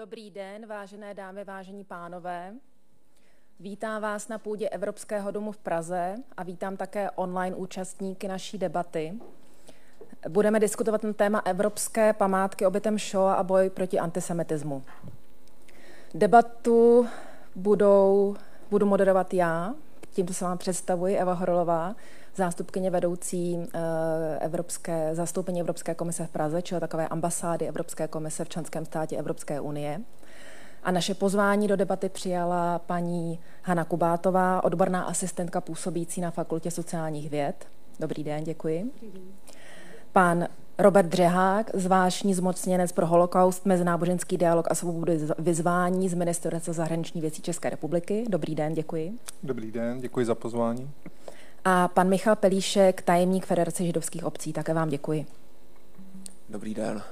Dobrý den, vážené dámy, vážení pánové. Vítám vás na půdě Evropského domu v Praze a vítám také online účastníky naší debaty. Budeme diskutovat na téma Evropské památky obětem Shoah a boj proti antisemitismu. Debatu budou, budu moderovat já, tímto se vám představuji, Eva Horolová, zástupkyně vedoucí eh, Evropské, zastoupení Evropské komise v Praze, čili takové ambasády Evropské komise v členském státě Evropské unie. A naše pozvání do debaty přijala paní Hanna Kubátová, odborná asistentka působící na Fakultě sociálních věd. Dobrý den, děkuji. Pan Robert Dřehák, zvláštní zmocněnec pro holokaust, mezináboženský dialog a svobodu vyzvání z Ministerstva zahraniční věcí České republiky. Dobrý den, děkuji. Dobrý den, děkuji za pozvání. A pan Michal Pelíšek, tajemník Federace židovských obcí. Také vám děkuji. Dobrý den.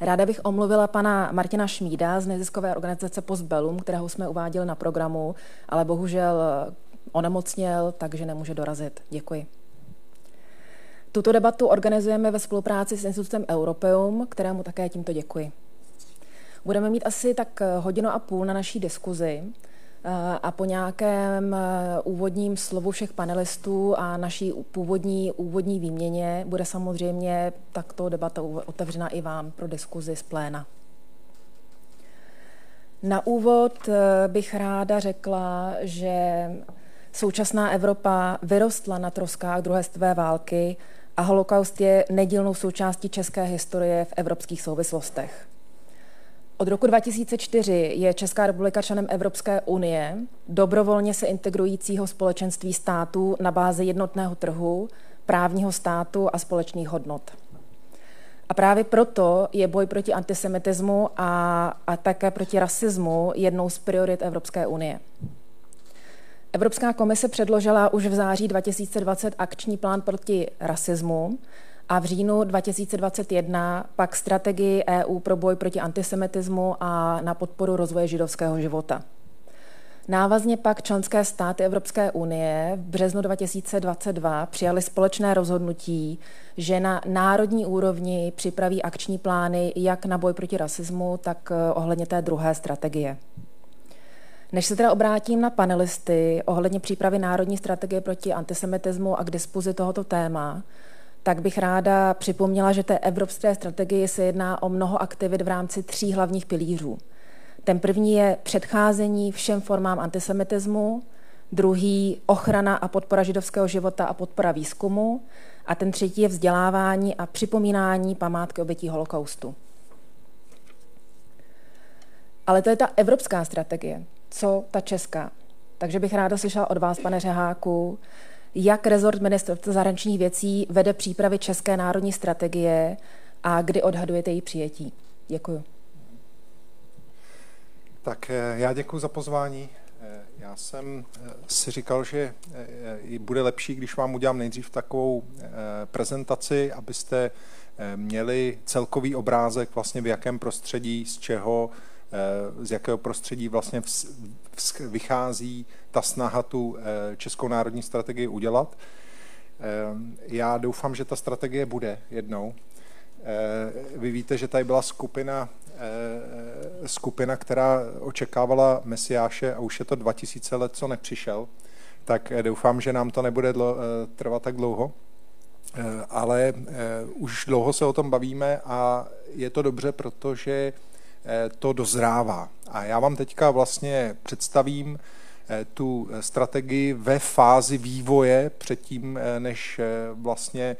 Ráda bych omluvila pana Martina Šmída z neziskové organizace Postbellum, kterého jsme uváděli na programu, ale bohužel onemocněl, takže nemůže dorazit. Děkuji. Tuto debatu organizujeme ve spolupráci s institutem Europeum, kterému také tímto děkuji. Budeme mít asi tak hodinu a půl na naší diskuzi a po nějakém úvodním slovu všech panelistů a naší původní úvodní výměně bude samozřejmě takto debata otevřena i vám pro diskuzi z pléna. Na úvod bych ráda řekla, že současná Evropa vyrostla na troskách druhé světové války a holokaust je nedílnou součástí české historie v evropských souvislostech. Od roku 2004 je Česká republika členem Evropské unie, dobrovolně se integrujícího společenství států na bázi jednotného trhu, právního státu a společných hodnot. A právě proto je boj proti antisemitismu a, a také proti rasismu jednou z priorit Evropské unie. Evropská komise předložila už v září 2020 akční plán proti rasismu a v říjnu 2021 pak strategii EU pro boj proti antisemitismu a na podporu rozvoje židovského života. Návazně pak členské státy Evropské unie v březnu 2022 přijali společné rozhodnutí, že na národní úrovni připraví akční plány jak na boj proti rasismu, tak eh, ohledně té druhé strategie. Než se teda obrátím na panelisty ohledně přípravy národní strategie proti antisemitismu a k dispozi tohoto téma, tak bych ráda připomněla, že té evropské strategii se jedná o mnoho aktivit v rámci tří hlavních pilířů. Ten první je předcházení všem formám antisemitismu, druhý ochrana a podpora židovského života a podpora výzkumu a ten třetí je vzdělávání a připomínání památky obětí holokaustu. Ale to je ta evropská strategie. Co ta česká? Takže bych ráda slyšela od vás, pane Řeháku, jak rezort ministerstva zahraničních věcí vede přípravy České národní strategie a kdy odhadujete její přijetí? Děkuji. Tak eh, já děkuji za pozvání. Eh, já jsem eh, si říkal, že bude lepší, když vám udělám nejdřív takovou prezentaci, abyste měli celkový obrázek vlastně v jakém prostředí, z čeho, z jakého prostředí vlastně vychází ta snaha tu eh, Českou národní strategii udělat. Eh, já doufám, že ta strategie bude jednou. Eh, vy víte, že tady byla skupina, skupina, která očekávala Mesiáše a už je to 2000 let, co nepřišel, tak doufám, že nám to nebude trvat tak dlouho. Ale už dlouho se o tom bavíme a je to dobře, protože to dozrává. A já vám teďka vlastně představím Eh, tu strategii ve fázi vývoje předtím, eh, než eh, vlastně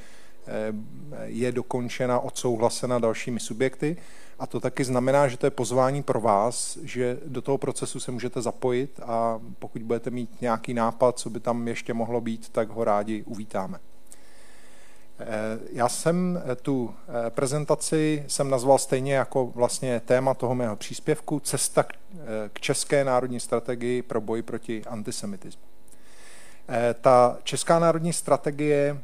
je dokončena, odsouhlasena dalšími subjekty. A to taky znamená, že to je pozvání pro vás, že do toho procesu se můžete zapojit a pokud budete mít nějaký nápad, co by tam ještě mohlo být, tak ho rádi uvítáme. Eh, já jsem eh, tu eh, prezentaci jsem nazval stejně jako vlastně téma toho mého příspěvku Cesta k České národní strategii pro boj proti antisemitismu. Ta Česká národní strategie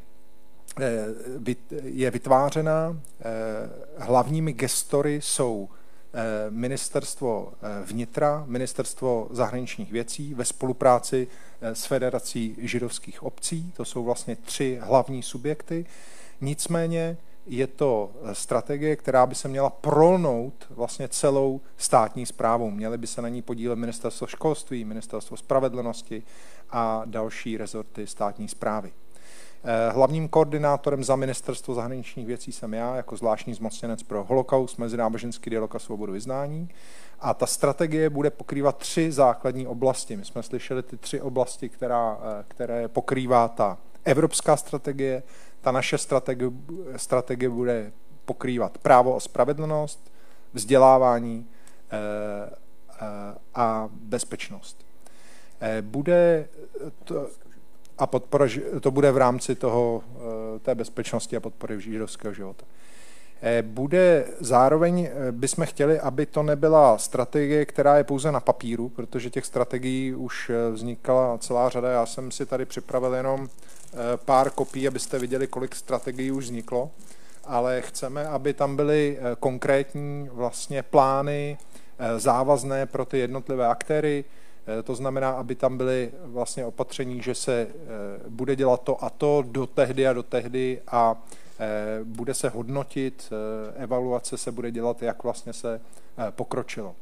je vytvářena, hlavními gestory jsou ministerstvo vnitra, ministerstvo zahraničních věcí ve spolupráci s Federací židovských obcí. To jsou vlastně tři hlavní subjekty. Nicméně je to strategie, která by se měla prolnout vlastně celou státní zprávou. Měly by se na ní podílet ministerstvo školství, ministerstvo spravedlnosti a další rezorty státní zprávy. Eh, hlavním koordinátorem za ministerstvo zahraničních věcí jsem já, jako zvláštní zmocněnec pro holokaust, mezináboženský dialog a svobodu vyznání. A ta strategie bude pokrývat tři základní oblasti. My jsme slyšeli ty tři oblasti, která, eh, které pokrývá ta evropská strategie. Ta naše strategie, strategie bude pokrývat právo o spravedlnost, vzdělávání eh, a bezpečnost. Bude to, a podpora, to bude v rámci toho, eh, té bezpečnosti a podpory židovského života. Eh, bude zároveň, eh, bychom chtěli, aby to nebyla strategie, která je pouze na papíru, protože těch strategií už vznikala celá řada. Já jsem si tady připravil jenom pár kopií, abyste viděli, kolik strategií už vzniklo, ale chceme, aby tam byly konkrétní vlastně plány závazné pro ty jednotlivé aktéry, to znamená, aby tam byly vlastně opatření, že se eh, bude dělat to a to do tehdy a do tehdy a eh, bude se hodnotit, evaluace se bude dělat, jak vlastně se pokročilo.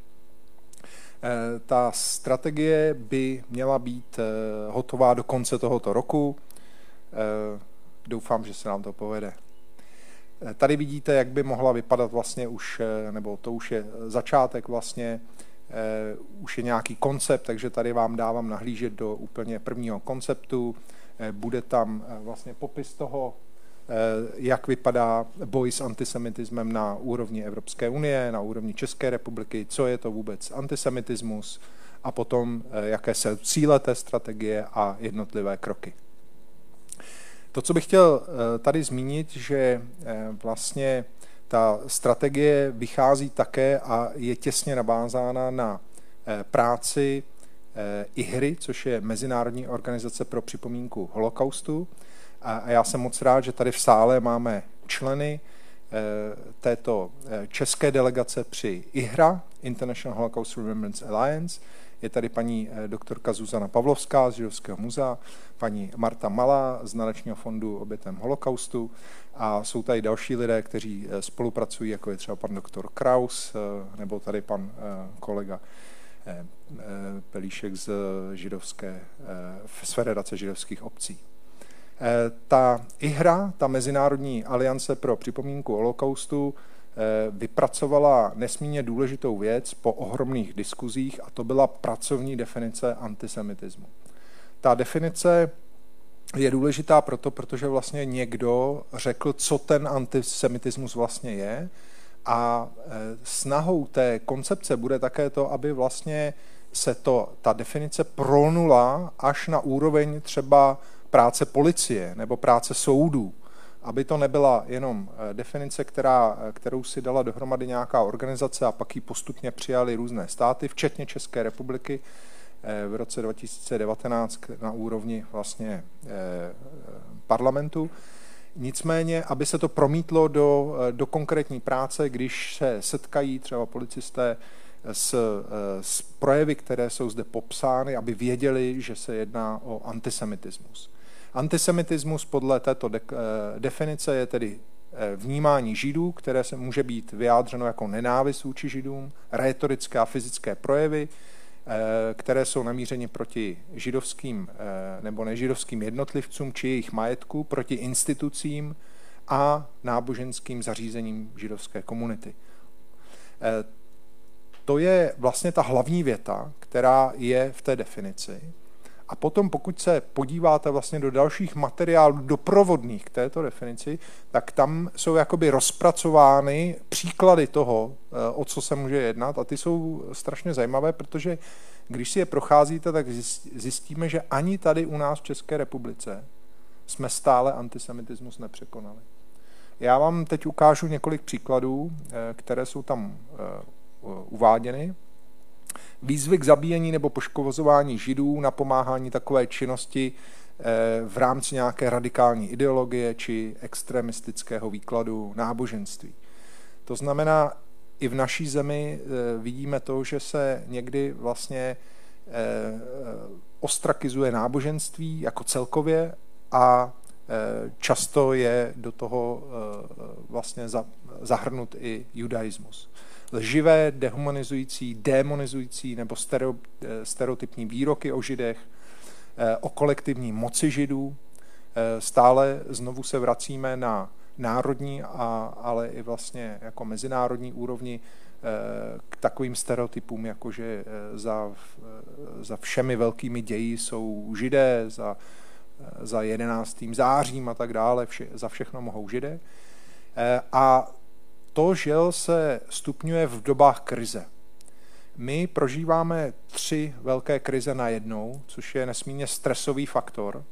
Ta strategie by měla být hotová do konce tohoto roku. Doufám, že se nám to povede. Tady vidíte, jak by mohla vypadat vlastně už, nebo to už je začátek vlastně Eh, už je nějaký koncept, takže tady vám dávám nahlížet do úplně prvního konceptu. Eh, bude tam eh, vlastně popis toho, jak vypadá boj s antisemitismem na úrovni Evropské unie, na úrovni České republiky, co je to vůbec antisemitismus a potom, jaké se cíle té strategie a jednotlivé kroky. To, co bych chtěl tady zmínit, že vlastně ta strategie vychází také a je těsně navázána na eh, práci eh, IHRY, což je Mezinárodní organizace pro připomínku holokaustu. A já jsem moc rád, že tady v sále máme členy eh, této české delegace při IHRA, International Holocaust Remembrance Alliance. Je tady paní doktorka Zuzana Pavlovská z Židovského muzea, paní Marta Malá z Nadačního fondu obětem holokaustu a jsou tady další lidé, kteří eh, spolupracují, jako je třeba pan doktor Kraus eh, nebo tady pan eh, kolega Pelíšek z židovské, z Federace židovských obcí. Ta IHRA, ta Mezinárodní aliance pro připomínku holokaustu, vypracovala nesmírně důležitou věc po ohromných diskuzích a to byla pracovní definice antisemitismu. Ta definice je důležitá proto, protože vlastně někdo řekl, co ten antisemitismus vlastně je a e, snahou té koncepce bude také to, aby vlastně se to, ta definice prolnula až na úroveň třeba práce policie nebo práce soudů, aby to nebyla jenom e, definice, která, e, kterou si dala dohromady nějaká organizace a pak ji postupně přijali různé státy, včetně České republiky, v roce 2019 na úrovni vlastně eh, parlamentu. Nicméně, aby se to promítlo do, eh, do konkrétní práce, když se setkají třeba policisté s, eh, s projevy, které jsou zde popsány, aby věděli, že se jedná o antisemitismus. Antisemitismus podle této de, definice je tedy vnímání židů, které se může být vyjádřeno jako nenávist vůči židům, retorické a fyzické projevy, Eh, které jsou namířeny proti židovským eh, nebo nežidovským jednotlivcům či jejich majetku, proti institucím a náboženským zařízením židovské komunity. Eh, to je vlastně ta hlavní věta, která je v té definici. A potom, pokud se podíváte vlastně do dalších materiálů doprovodných k této definici, tak tam jsou jakoby rozpracovány příklady toho, eh, o co se může jednat a ty jsou strašně zajímavé, protože když si je procházíte, tak zjistíme, že ani tady u nás v České republice jsme stále antisemitismus nepřekonali. Já vám teď ukážu několik příkladů, eh, které jsou tam eh, uváděny výzvy k zabíjení nebo poškozování židů, napomáhání takové činnosti eh, v rámci nějaké radikální ideologie či extremistického výkladu náboženství. To znamená, i v naší zemi eh, vidíme to, že se někdy vlastně eh, ostrakizuje náboženství jako celkově a často je do toho vlastně zahrnut i judaismus. Lživé, dehumanizující, demonizující nebo stereotypní výroky o židech, o kolektivní moci židů. Stále znovu se vracíme na národní, a, ale i vlastně jako mezinárodní úrovni k takovým stereotypům, jako že eh, za, eh, za všemi velkými ději jsou židé, za, eh, za 11. zářím a tak dále, vše, za všechno mohou židé. A to, že se stupňuje v dobách krize. My prožíváme tři velké krize najednou, což je nesmírně stresový faktor.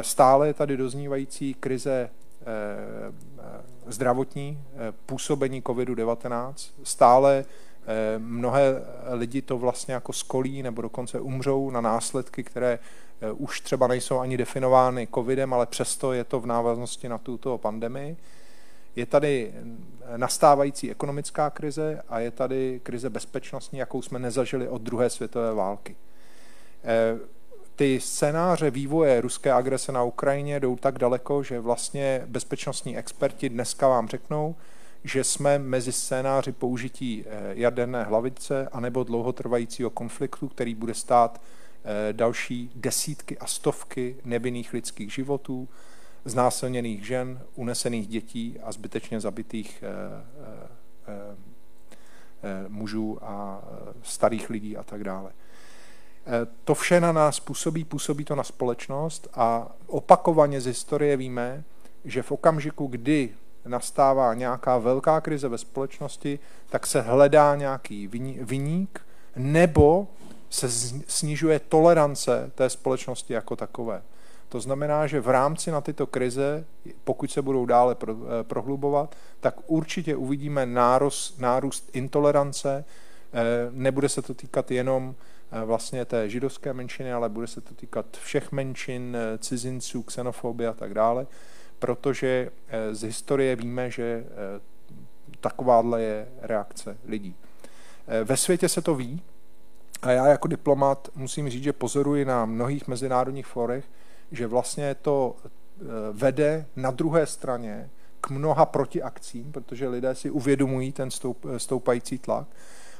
Stále je tady doznívající krize Eh, zdravotní eh, působení COVID-19. Stále eh, mnohé lidi to vlastně jako skolí nebo dokonce umřou na následky, které už třeba nejsou ani definovány covidem, ale přesto je to v návaznosti na tuto pandemii. Je tady nastávající ekonomická krize a je tady krize bezpečnostní, jakou jsme nezažili od druhé světové války. Ty scénáře vývoje ruské agrese na Ukrajině jdou tak daleko, že vlastně bezpečnostní experti dneska vám řeknou, že jsme mezi scénáři použití eh, jaderné hlavice anebo dlouhotrvajícího konfliktu, který bude stát eh, další desítky a stovky nevinných lidských životů, znásilněných žen, unesených dětí a zbytečně zabitých eh, mužů a starých lidí a tak dále. Eh, to vše na nás působí, působí to na společnost a opakovaně z historie víme, že v okamžiku, kdy nastává nějaká velká krize ve společnosti, tak se hledá nějaký viník nebo se snižuje tolerance té společnosti jako takové. To znamená, že v rámci na tyto krize, pokud se budou dále eh, prohlubovat, tak určitě uvidíme nárůst, nárůst intolerance. Eh, nebude se to týkat jenom Eh, vlastně té židovské menšiny, ale bude se to týkat všech menšin, cizinců, xenofobie a tak dále, protože z historie víme, že takováhle je reakce lidí. Ve světě se to ví a já jako diplomat musím říct, že pozoruji na mnohých mezinárodních forech, že vlastně to vede na druhé straně k mnoha protiakcím, protože lidé si uvědomují ten stoupající tlak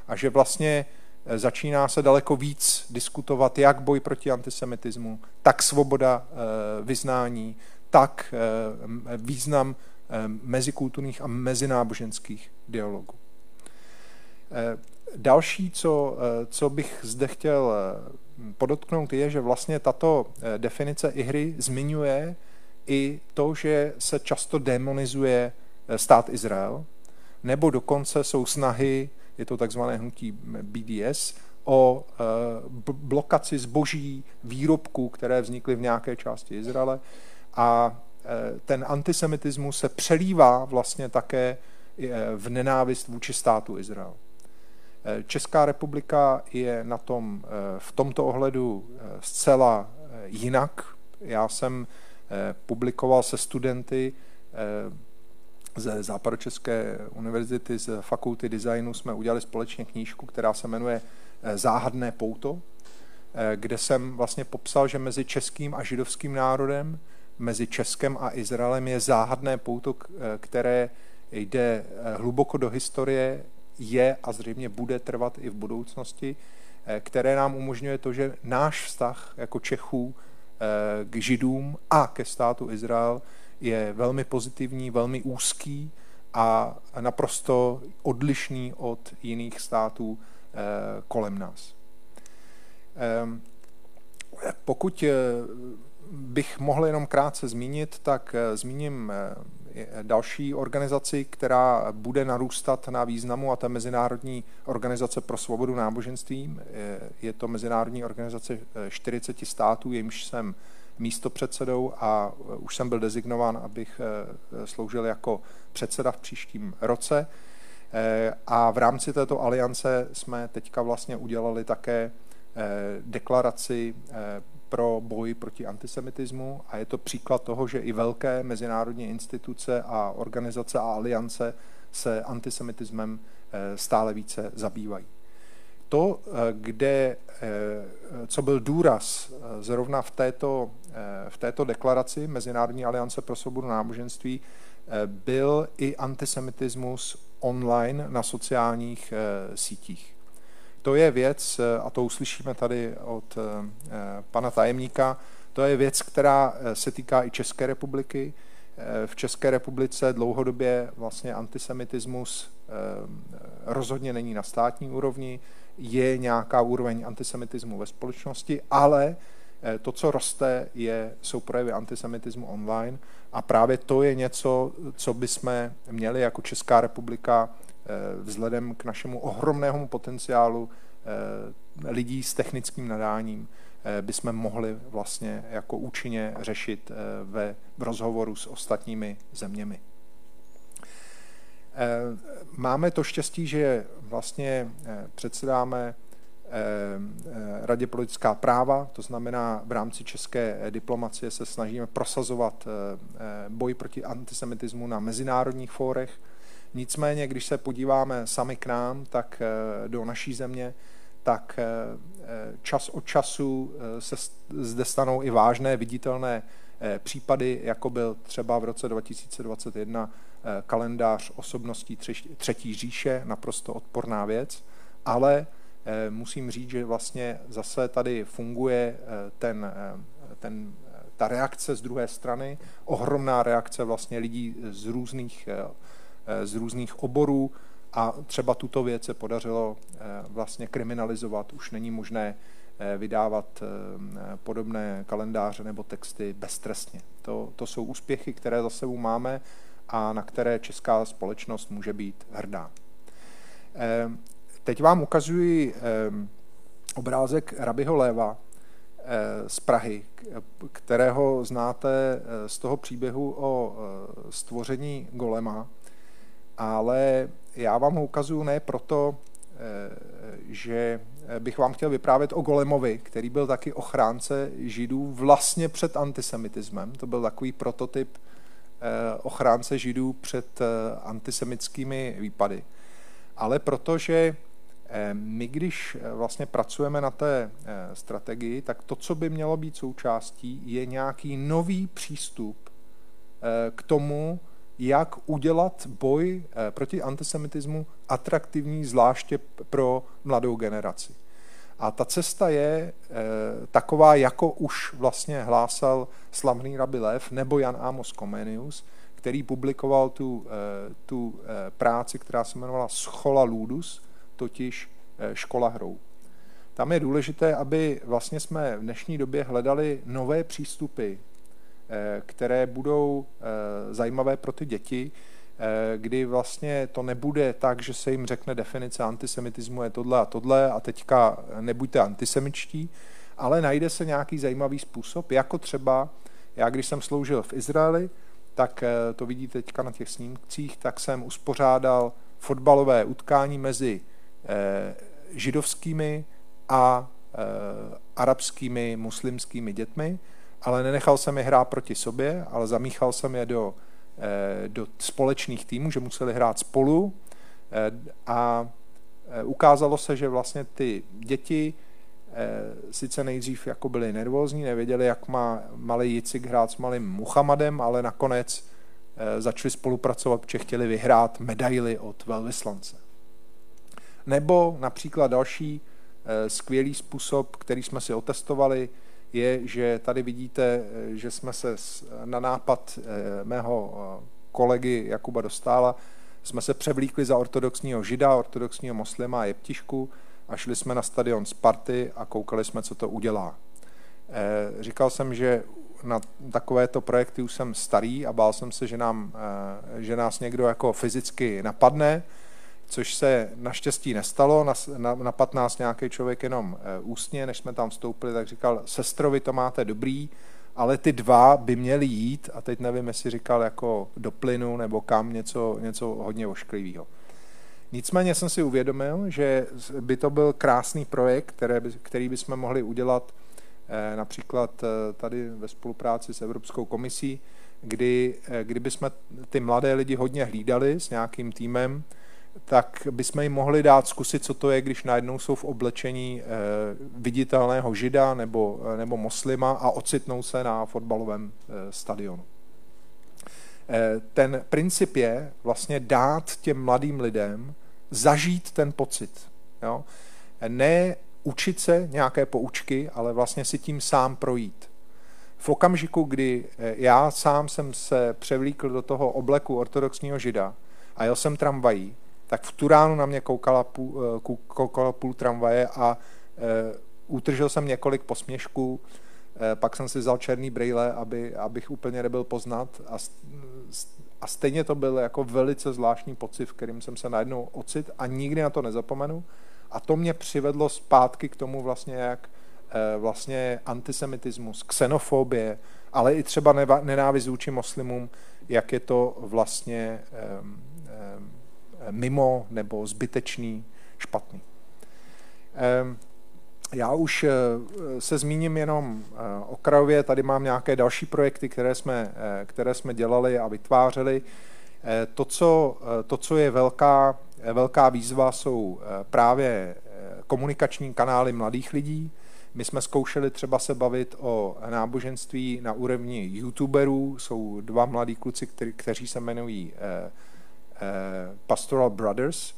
a že vlastně Eh, začíná se daleko víc diskutovat, jak boj proti antisemitismu, tak svoboda eh, vyznání, tak eh, význam mezikulturních a mezináboženských dialogů. Další, co, co bych zde chtěl podotknout, je, že vlastně tato definice i hry zmiňuje i to, že se často demonizuje stát Izrael, nebo dokonce jsou snahy je to takzvané hnutí BDS, o eh, blokaci zboží výrobků, které vznikly v nějaké části Izraele. A eh, ten antisemitismus se přelívá vlastně také eh, v nenávist vůči státu Izrael. Česká republika je na tom v tomto ohledu zcela jinak. Já jsem publikoval se studenty ze Západočeské univerzity, z fakulty designu jsme udělali společně knížku, která se jmenuje eh, Záhadné pouto, eh, kde jsem vlastně popsal, že mezi českým a židovským národem, mezi Českem a Izraelem je záhadné pouto, eh, které jde hluboko do historie, je a zřejmě bude trvat i v budoucnosti, které nám umožňuje to, že náš vztah jako Čechů k židům a ke státu Izrael je velmi pozitivní, velmi úzký a naprosto odlišný od jiných států eh, kolem nás. Ehm, pokud eh, bych mohl jenom krátce zmínit, tak eh, zmíním další organizaci, která bude narůstat na významu, a je Mezinárodní organizace pro svobodu náboženství. Je to Mezinárodní organizace 40 států, jejímž jsem místopředsedou a e, už jsem byl dezignován, abych e, sloužil jako předseda v příštím roce. E, a v rámci této aliance jsme teďka vlastně udělali také deklaraci pro boj proti antisemitismu a je to příklad toho, že i velké mezinárodní instituce a organizace a aliance se antisemitismem stále více zabývají. To, kde, co byl důraz zrovna v této, v této deklaraci Mezinárodní aliance pro svobodu náboženství, byl i antisemitismus online na sociálních sítích. To je věc, a to uslyšíme tady od pana tajemníka, to je věc, která se týká i České republiky. V České republice dlouhodobě vlastně antisemitismus rozhodně není na státní úrovni, je nějaká úroveň antisemitismu ve společnosti, ale eh, to, co roste, je, jsou projevy antisemitismu online a právě to je něco, co bychom měli jako Česká republika eh, vzhledem k našemu ohromnému potenciálu eh, lidí s technickým nadáním, bychom mohli vlastně jako účinně řešit ve, v rozhovoru s ostatními zeměmi. Eh, máme to štěstí, že vlastně eh, předsedáme eh, Radě politická práva, to znamená v rámci české diplomacie se snažíme prosazovat boj proti antisemitismu na mezinárodních fórech. Nicméně, když se podíváme sami k nám, tak do naší země, tak čas od času se zde stanou i vážné viditelné případy, jako byl třeba v roce 2021 Eh, kalendář osobností třetí říše, naprosto odporná věc, ale eh, musím říct, že vlastně zase tady funguje eh, ten, ten, ta reakce z druhé strany, ohromná reakce vlastně lidí z různých, z různých oborů a třeba tuto věc se podařilo vlastně kriminalizovat. Už není možné vydávat podobné kalendáře nebo texty beztrestně. To, to jsou úspěchy, které za sebou máme a na které česká společnost může být hrdá. Teď vám ukazuji obrázek Rabiho Léva eh, z Prahy, kterého znáte eh, z toho příběhu o eh, stvoření Golema, ale já vám ho ukazuju ne proto, že bych vám chtěl vyprávět o Golemovi, který byl taky ochránce židů vlastně před antisemitismem. To byl takový prototyp Eh, ochránce židů před eh, antisemickými výpady. Ale protože eh, my, když vlastně pracujeme na té strategii, tak to, co by mělo být součástí, je nějaký nový přístup k tomu, jak udělat boj proti antisemitismu atraktivní, zvláště pro mladou generaci. A ta cesta je e, taková, jako už vlastně hlásal slavný rabi Lev nebo Jan Amos Comenius, který publikoval tu, e, tu práci, která se jmenovala Schola Ludus, totiž škola hrou. Tam je důležité, aby vlastně jsme v dnešní době hledali nové přístupy, které budou e, zajímavé pro ty děti, Eh, kdy vlastně to nebude tak, že se jim řekne definice antisemitismu je tohle a tohle a teďka nebuďte antisemičtí, ale najde se nějaký zajímavý způsob, jako třeba já, když jsem sloužil v Izraeli, tak eh, to vidíte teďka na těch snímcích, tak jsem uspořádal fotbalové utkání mezi eh, židovskými a arabskými muslimskými dětmi, ale nenechal jsem je hrát proti sobě, ale zamíchal jsem je do Eh, do společných týmů, že museli hrát spolu eh, a eh, ukázalo se, že vlastně ty děti sice nejdřív jako byli nervózní, nevěděli, jak má malý Jicik hrát s malým Muhammadem, ale nakonec začali spolupracovat, protože chtěli vyhrát medaily od velvyslance. Nebo například další skvělý způsob, který jsme si otestovali, je, že tady vidíte, eh, že jsme se na nápad eh, mého eh, kolegy Jakuba Dostála jsme se převlíkli za ortodoxního žida, ortodoxního moslima a jeptišku a šli jsme na stadion Sparty a koukali jsme, co to udělá. Říkal jsem, že na takovéto projekty už jsem starý a bál jsem se, že, nám, že nás někdo jako fyzicky napadne, což se naštěstí nestalo. Napad nás nějaký člověk jenom eh, ústně, než jsme tam vstoupili, tak říkal, sestrovi to máte dobrý, ale ty dva by měli jít, a teď nevím, jestli říkal jako do plynu nebo kam něco, něco hodně ošklivého. Nicméně jsem si uvědomil, že by to byl krásný projekt, které by, který bychom mohli udělat eh, například eh, tady ve spolupráci s Evropskou komisí, kdy, kdyby jsme ty mladé lidi hodně hlídali s nějakým týmem, tak bychom jim mohli dát zkusit, co to je, když najednou jsou v oblečení viditelného žida nebo, nebo moslima a ocitnou se na fotbalovém stadionu. Ten princip je vlastně dát těm mladým lidem zažít ten pocit. Jo? Ne učit se nějaké poučky, ale vlastně si tím sám projít. V okamžiku, kdy eh, já sám jsem se převlíkl do toho obleku ortodoxního žida a jel jsem tramvají, tak v tu ránu na mě koukala půl, eh, koukala půl tramvaje a e, utržil jsem několik posměšků, e, pak jsem si vzal černý brýle, aby, abych úplně nebyl poznat a, a stejně to byl jako velice zvláštní pocit, v kterým jsem se najednou ocit a nikdy na to nezapomenu. A to mě přivedlo zpátky k tomu vlastně, jak eh, vlastně antisemitismus, xenofobie, ale i třeba nenávist vůči muslimům, jak je to vlastně mimo nebo zbytečný, špatný. Já už eh, se zmíním jenom eh, o Krajově, tady mám nějaké další projekty, které jsme, které jsme dělali a vytvářeli. To, co, to, co je velká velká výzva jsou eh, právě eh, komunikační kanály mladých lidí. My jsme zkoušeli třeba se bavit o náboženství na úrovni youtuberů. Jsou dva mladí kluci, kteří se jmenují eh, Pastoral Brothers.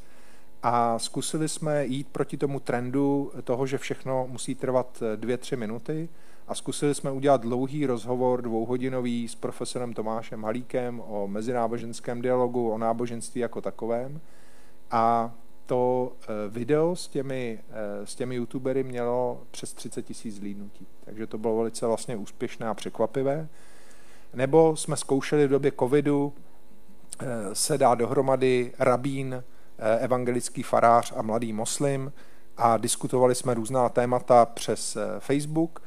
A zkusili jsme jít proti tomu trendu toho, že všechno musí trvat dvě, tři minuty. A zkusili jsme udělat dlouhý rozhovor, dvouhodinový, s profesorem Tomášem Halíkem o mezináboženském dialogu, o náboženství jako takovém. A to eh, video s těmi, eh, s těmi youtubery mělo přes 30 tisíc zlídnutí. Takže to bylo velice vlastně úspěšné a překvapivé. Nebo jsme zkoušeli v době covidu eh, se dá dohromady rabín, evangelický farář a mladý moslim a diskutovali jsme různá témata přes Facebook.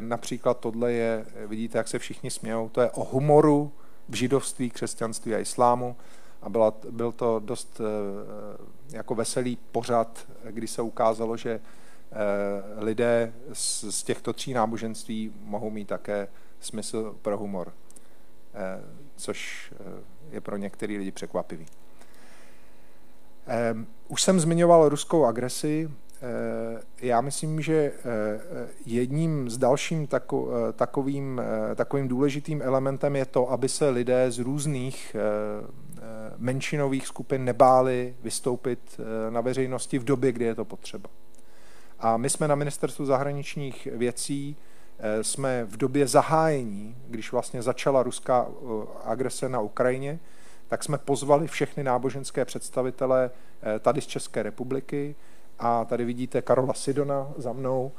Například tohle je, vidíte, jak se všichni smějou, to je o humoru v židovství, křesťanství a islámu a byla, byl to dost eh, jako veselý pořad, kdy se ukázalo, že eh, lidé z, z těchto tří náboženství mohou mít také smysl pro humor, eh, což je pro některé lidi překvapivý. Už jsem zmiňoval ruskou agresi. Já myslím, že jedním z dalším takovým, takovým důležitým elementem je to, aby se lidé z různých menšinových skupin nebáli vystoupit na veřejnosti v době, kdy je to potřeba. A my jsme na ministerstvu zahraničních věcí jsme v době zahájení, když vlastně začala ruská eh, agrese na Ukrajině, tak jsme pozvali všechny náboženské představitele tady z České republiky a tady vidíte Karola Sidona za mnou,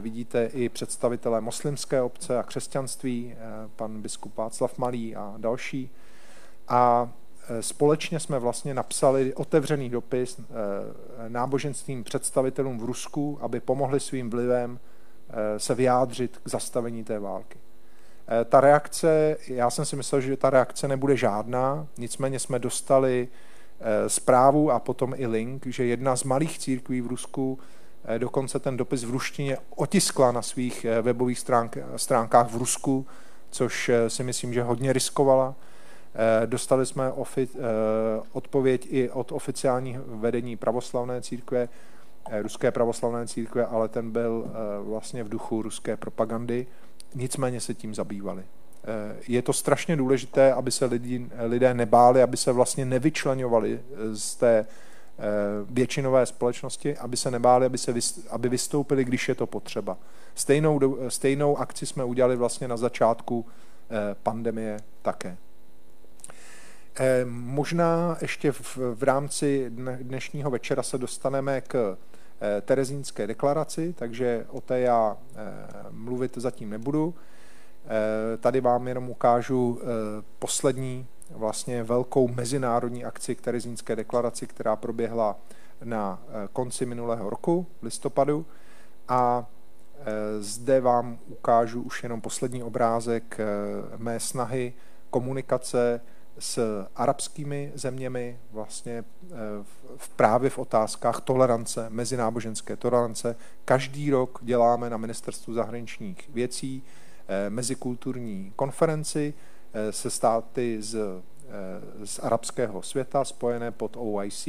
vidíte i představitele muslimské obce a křesťanství, pan biskup Václav Malý a další. A Eh, společně jsme vlastně napsali otevřený dopis eh, náboženským představitelům v Rusku, aby pomohli svým vlivem eh, se vyjádřit k zastavení té války. Ta reakce, já jsem si myslel, že ta reakce nebude žádná, nicméně jsme dostali zprávu a potom i link, že jedna z malých církví v Rusku dokonce ten dopis v ruštině otiskla na svých webových stránkách v Rusku, což si myslím, že hodně riskovala Eh, dostali jsme eh, odpověď i od oficiálního vedení pravoslavné církve, eh, ruské pravoslavné církve, ale ten byl vlastně v duchu ruské propagandy. Nicméně se tím zabývali. Je to strašně důležité, aby se lidi, lidé nebáli, aby se vlastně nevyčlenovali z té většinové společnosti, aby se nebáli, aby, se aby vystoupili, když je to potřeba. Stejnou, stejnou akci jsme udělali vlastně na začátku pandemie také. Eh, možná ještě v, v rámci dnešního večera se dostaneme k eh, Terezínské deklaraci, takže o té já eh, mluvit zatím nebudu. Tady vám jenom ukážu poslední vlastně velkou mezinárodní akci k Terezínské deklaraci, která proběhla na konci minulého roku, v listopadu. A zde vám ukážu už jenom poslední obrázek mé snahy komunikace s arabskými zeměmi vlastně eh, v, právě v otázkách tolerance, mezináboženské tolerance. Každý rok děláme na Ministerstvu zahraničních věcí eh, mezikulturní konferenci eh, se státy z z arabského světa spojené pod OIC,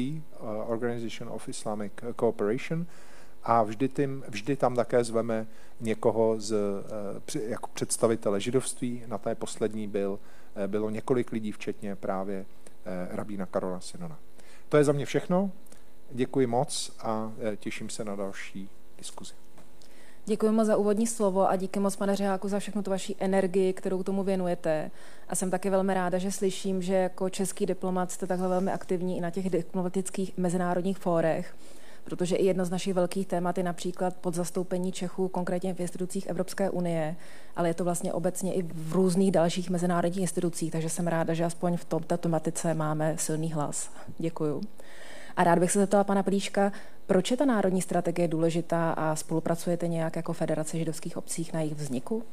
Organization of Islamic Cooperation, a vždy, tím, vždy tam také zveme někoho z, jako představitele židovství. Na té poslední byl, bylo několik lidí, včetně právě rabína Karola Sinona. To je za mě všechno. Děkuji moc a těším se na další diskuzi. Děkuji moc za úvodní slovo a díky moc, pane Řeháku, za všechnu tu vaši energii, kterou tomu věnujete. A jsem taky velmi ráda, že slyším, že jako český diplomat jste takhle velmi aktivní i na těch diplomatických mezinárodních fórech, protože i jedno z našich velkých témat je například podzastoupení Čechů, konkrétně v institucích Evropské unie, ale je to vlastně obecně i v různých dalších mezinárodních institucích, takže jsem ráda, že aspoň v tomto tematice máme silný hlas. Děkuju. A rád bych se zeptala pana Plíška, proč je ta národní strategie důležitá a spolupracujete nějak jako Federace židovských obcích na jejich vzniku?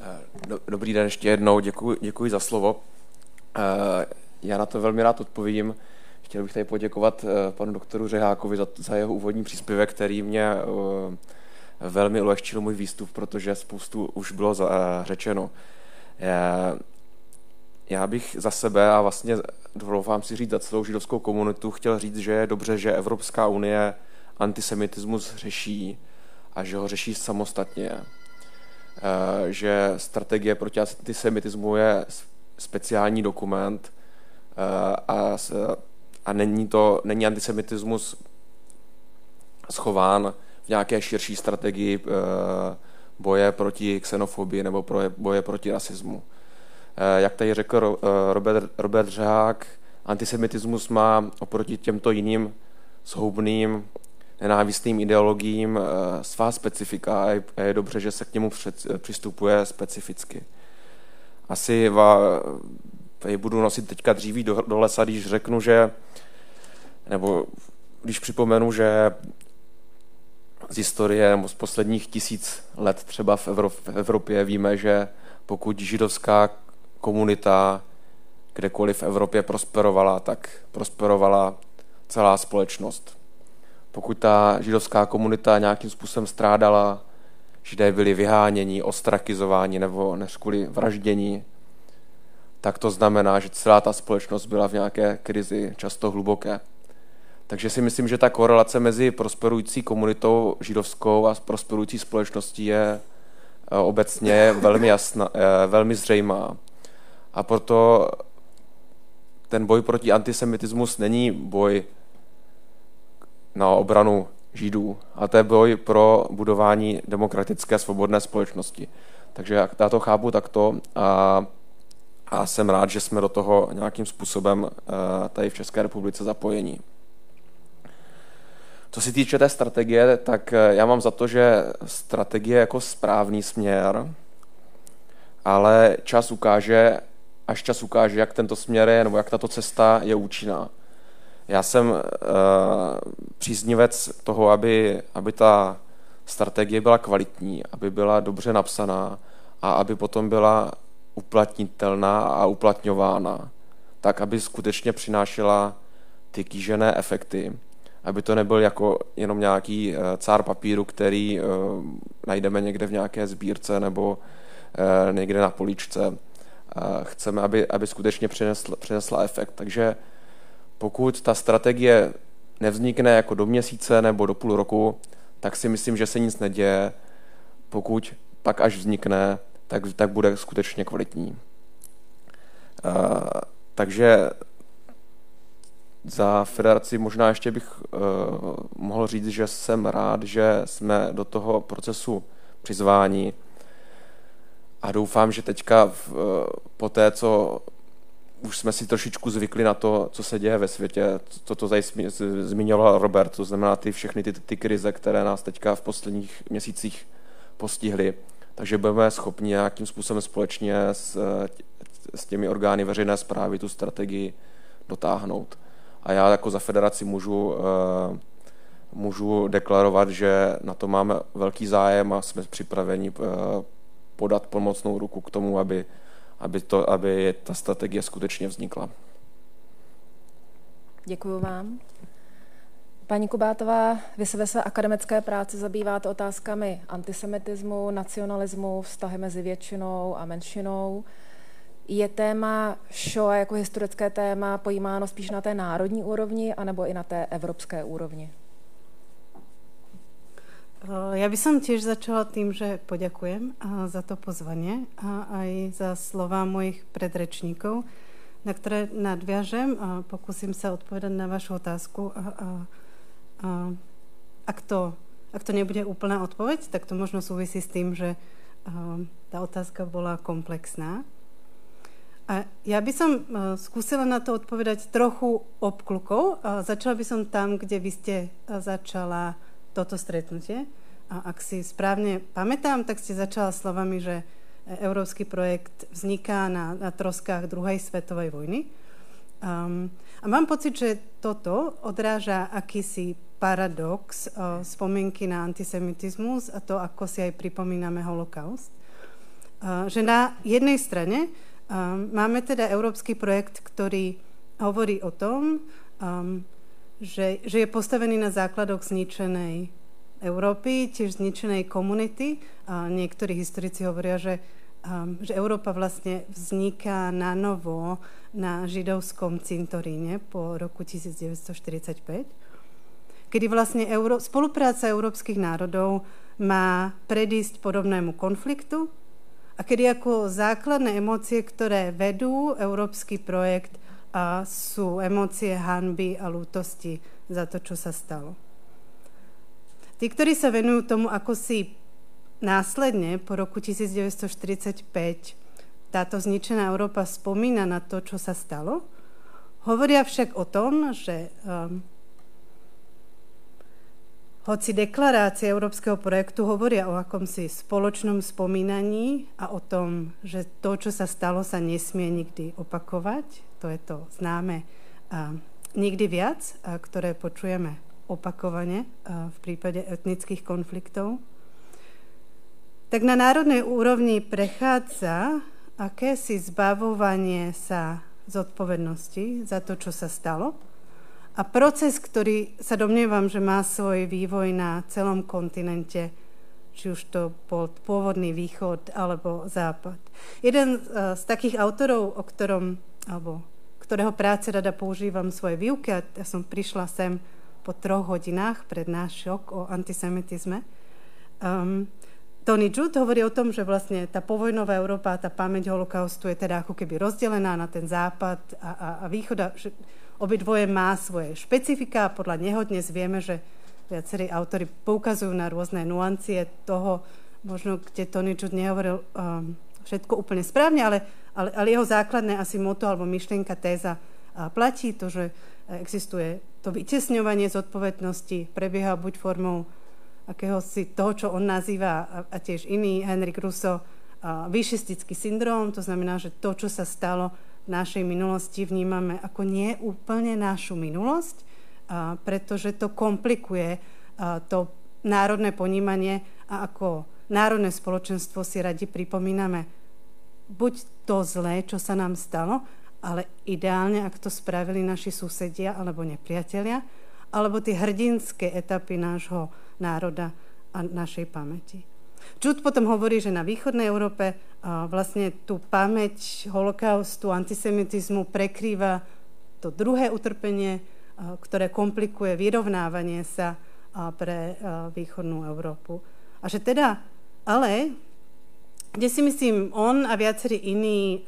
Eh, dobrý den ještě jednou, děkuji, děkuji za slovo. Eh, já na to velmi rád odpovím. Chtěl bych tady poděkovat eh, panu doktoru Řehákovi za, za jeho úvodní příspěvek, který mě velmi ulehčil můj výstup, protože spoustu už bylo řečeno. Já bych za sebe a vlastně dovolám si říct za celou židovskou komunitu chtěl říct, že je dobře, že Evropská unie antisemitismus řeší a že ho řeší samostatně. Eh, že strategie proti antisemitismu je speciální dokument eh, a, a není, to, není antisemitismus schován v nějaké širší strategii eh, boje proti xenofobii nebo boje proti rasismu. Eh, jak tady řekl eh, Robert, Robert Řehák, antisemitismus má oproti těmto jiným zhoubným nenávistným ideologiím svá specifika a je dobře, že se k němu přistupuje specificky. Asi tady budu nosit teďka dříví do, do lesa, když řeknu, že nebo když připomenu, že z historie z posledních tisíc let třeba v, Evropě, v Evropě víme, že pokud židovská komunita kdekoliv v Evropě prosperovala, tak prosperovala celá společnost. Pokud ta židovská komunita nějakým způsobem strádala, židé byli vyháněni, ostrakizováni nebo než kvůli vraždění, tak to znamená, že celá ta společnost byla v nějaké krizi, často hluboké. Takže si myslím, že ta korelace mezi prosperující komunitou židovskou a prosperující společností je eh, obecně velmi jasná, eh, velmi zřejmá. A proto ten boj proti antisemitismus není boj na obranu Židů, a to je boj pro budování demokratické svobodné společnosti. Takže já to chápu takto a, a jsem rád, že jsme do toho nějakým způsobem eh, tady v České republice zapojení. Co se týče té strategie, tak eh, já mám za to, že strategie je jako správný směr, ale čas ukáže, až čas ukáže, jak tento směr je, nebo jak tato cesta je účinná. Já jsem uh, příznivec toho, aby, aby ta strategie byla kvalitní, aby byla dobře napsaná a aby potom byla uplatnitelná a uplatňována, tak aby skutečně přinášela ty kýžené efekty, aby to nebyl jako jenom nějaký uh, cár papíru, který uh, najdeme někde v nějaké sbírce nebo uh, někde na poličce, chceme, aby, aby skutečně přinesla, přinesla efekt. Takže pokud ta strategie nevznikne jako do měsíce nebo do půl roku, tak si myslím, že se nic neděje. Pokud pak až vznikne, tak, tak bude skutečně kvalitní. Uh, takže za federaci možná ještě bych uh, mohl říct, že jsem rád, že jsme do toho procesu přizváni a doufám, že teďka v, po té, co už jsme si trošičku zvykli na to, co se děje ve světě, to, to tady zmiňoval Robert, to znamená ty všechny ty, ty krize, které nás teďka v posledních měsících postihly, takže budeme schopni nějakým způsobem společně s, s těmi orgány veřejné zprávy tu strategii dotáhnout. A já jako za federaci můžu, eh, můžu deklarovat, že na to máme velký zájem a jsme připraveni eh, podat pomocnou ruku k tomu, aby, aby, to, aby ta strategie skutečně vznikla. Děkuji vám. Paní Kubátová, vy se ve své akademické práci zabýváte otázkami antisemitismu, nacionalismu, vztahy mezi většinou a menšinou. Je téma Shoah jako historické téma pojímáno spíš na té národní úrovni anebo i na té evropské úrovni? Eh, ja by som tiež začala tým, že poďakujem eh, za to pozvanie a aj za slova mojich predrečníkov, na ktoré nadviažem a pokúsim sa odpovedať na vašu otázku. A, a, a ak, to, ak to nebude úplná odpoveď, tak to možno súvisí s tým, že tá otázka bola komplexná. A ja by som skúsila na to odpovedať trochu obklukou. Začala by som tam, kde vy ste začala toto stretnutie. A ak si správne pamätám, tak ste začala slovami, že európsky projekt vzniká na, na troskách druhej svetovej vojny. Um, a mám pocit, že toto odráža akýsi paradox uh, spomienky na antisemitizmus a to, ako si aj pripomíname holokaust. Uh, že na jednej strane um, máme teda európsky projekt, ktorý hovorí o tom, že, že je postavený na základoch zničenej Európy, tiež zničenej komunity. Niektorí historici hovoria, že, že Európa vlastne vzniká na novo na židovskom cintoríne po roku 1945, kedy vlastne Euró- spolupráca európskych národov má predísť podobnému konfliktu a kedy ako základné emócie, ktoré vedú európsky projekt, a sú emócie hanby a lútosti za to, čo sa stalo. Tí, ktorí sa venujú tomu, ako si následne po roku 1945 táto zničená Európa spomína na to, čo sa stalo, hovoria však o tom, že um, hoci deklarácie Európskeho projektu hovoria o akomsi spoločnom spomínaní a o tom, že to, čo sa stalo, sa nesmie nikdy opakovať, to je to známe a nikdy viac, ktoré počujeme opakovane v prípade etnických konfliktov, tak na národnej úrovni prechádza akési zbavovanie sa zodpovednosti za to, čo sa stalo. A proces, ktorý sa domnievam, že má svoj vývoj na celom kontinente, či už to bol pôvodný východ alebo západ. Jeden z takých autorov, o ktorom, alebo ktorého práce rada používam svoje výuky a ja som prišla sem po troch hodinách pred náš šok o antisemitizme. Um, Tony Judd hovorí o tom, že vlastne tá povojnová Európa, tá pamäť holokaustu je teda ako keby rozdelená na ten západ a, a, a východ a že obidvoje má svoje špecifika a podľa neho dnes vieme, že viacerí autory poukazujú na rôzne nuancie toho, možno kde Tony Judd nehovoril um, všetko úplne správne, ale ale, ale jeho základné asi moto alebo myšlienka, téza platí to, že existuje to vytesňovanie zodpovednosti, prebieha buď formou akéhosi toho, čo on nazýva, a, tiež iný, Henrik Russo, vyšistický syndrom, to znamená, že to, čo sa stalo v našej minulosti, vnímame ako nie úplne našu minulosť, pretože to komplikuje to národné ponímanie a ako národné spoločenstvo si radi pripomíname. Buď to zlé, čo sa nám stalo, ale ideálne, ak to spravili naši susedia alebo nepriatelia, alebo tie hrdinské etapy nášho národa a našej pamäti. Čud potom hovorí, že na východnej Európe a vlastne tú pamäť holokaustu, antisemitizmu prekrýva to druhé utrpenie, a, ktoré komplikuje vyrovnávanie sa a, pre a, východnú Európu. A že teda, ale kde si myslím, on a viacerí iní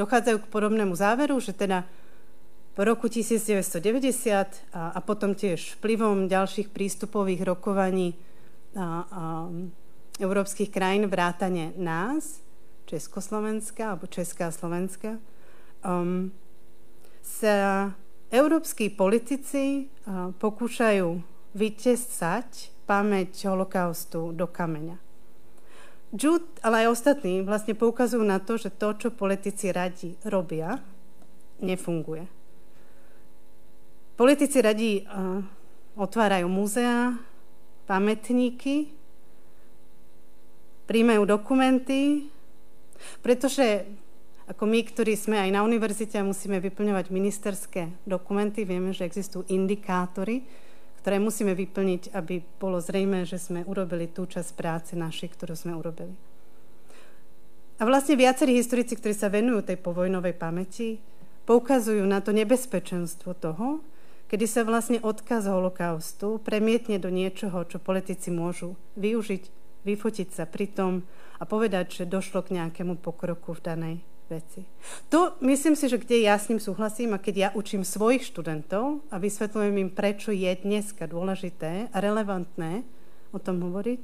dochádzajú k podobnému záveru, že teda po roku 1990 a, a potom tiež vplyvom ďalších prístupových rokovaní a, a, európskych krajín vrátane nás, Československa alebo Česká a Slovenska, um, sa európsky politici uh, pokúšajú vytesať pamäť holokaustu do kameňa. Jude, ale aj ostatní vlastne poukazujú na to, že to, čo politici radi robia, nefunguje. Politici radi uh, otvárajú múzea, pamätníky, príjmajú dokumenty, pretože ako my, ktorí sme aj na univerzite a musíme vyplňovať ministerské dokumenty, vieme, že existujú indikátory, ktoré musíme vyplniť, aby bolo zrejme, že sme urobili tú časť práce našej, ktorú sme urobili. A vlastne viacerí historici, ktorí sa venujú tej povojnovej pamäti, poukazujú na to nebezpečenstvo toho, kedy sa vlastne odkaz holokaustu premietne do niečoho, čo politici môžu využiť, vyfotiť sa pri tom a povedať, že došlo k nejakému pokroku v danej veci. To myslím si, že kde ja s ním súhlasím a keď ja učím svojich študentov a vysvetľujem im, prečo je dneska dôležité a relevantné o tom hovoriť,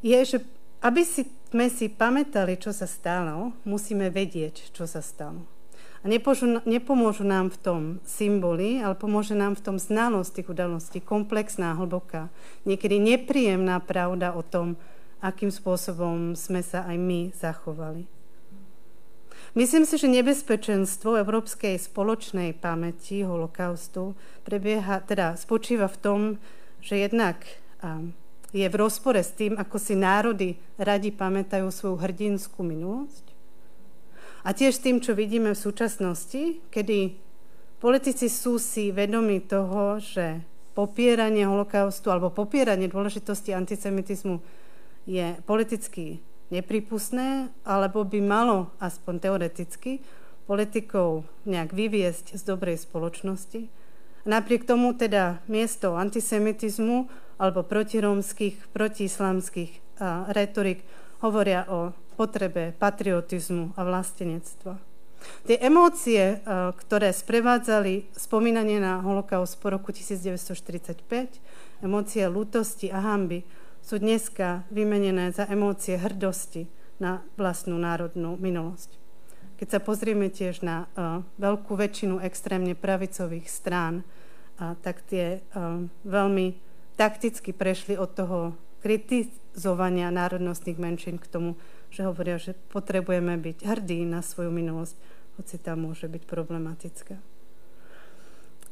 je, že aby si, sme si pamätali, čo sa stalo, musíme vedieť, čo sa stalo. A nepomôžu, nepomôžu nám v tom symboly, ale pomôže nám v tom znalosť tých udalostí, komplexná, hlboká, niekedy nepríjemná pravda o tom, akým spôsobom sme sa aj my zachovali. Myslím si, že nebezpečenstvo európskej spoločnej pamäti holokaustu prebieha, teda spočíva v tom, že jednak je v rozpore s tým, ako si národy radi pamätajú svoju hrdinskú minulosť. A tiež tým, čo vidíme v súčasnosti, kedy politici sú si vedomi toho, že popieranie holokaustu alebo popieranie dôležitosti antisemitizmu je politicky nepripustné, alebo by malo, aspoň teoreticky, politikov nejak vyviesť z dobrej spoločnosti. Napriek tomu teda miesto antisemitizmu alebo protirómskych, protiislamských retorik hovoria o potrebe patriotizmu a vlastenectva. Tie emócie, ktoré sprevádzali spomínanie na holokaust po roku 1945, emócie lutosti a hamby, sú dneska vymenené za emócie hrdosti na vlastnú národnú minulosť. Keď sa pozrieme tiež na uh, veľkú väčšinu extrémne pravicových strán, uh, tak tie uh, veľmi takticky prešli od toho kritizovania národnostných menšín k tomu, že hovoria, že potrebujeme byť hrdí na svoju minulosť, hoci tam môže byť problematická.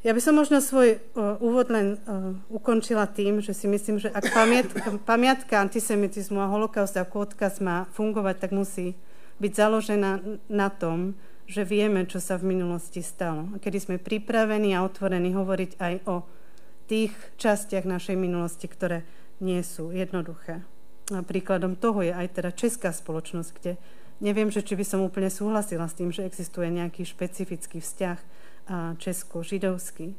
Ja by som možno svoj uh, úvod len uh, ukončila tým, že si myslím, že ak pamiatka, pamiatka antisemitizmu a holokaust ako odkaz má fungovať, tak musí byť založená na tom, že vieme, čo sa v minulosti stalo. A kedy sme pripravení a otvorení hovoriť aj o tých častiach našej minulosti, ktoré nie sú jednoduché. A príkladom toho je aj teda česká spoločnosť, kde neviem, že či by som úplne súhlasila s tým, že existuje nejaký špecifický vzťah česko-židovský.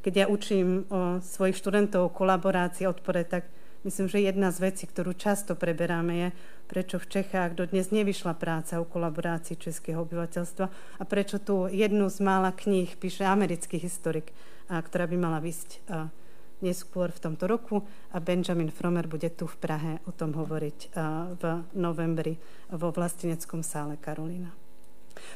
Keď ja učím o svojich študentov o kolaborácii, odpore, tak myslím, že jedna z vecí, ktorú často preberáme, je, prečo v Čechách dodnes nevyšla práca o kolaborácii českého obyvateľstva a prečo tu jednu z mála kníh píše americký historik, ktorá by mala vysť neskôr v tomto roku a Benjamin Fromer bude tu v Prahe o tom hovoriť v novembri vo vlasteneckom sále Karolina.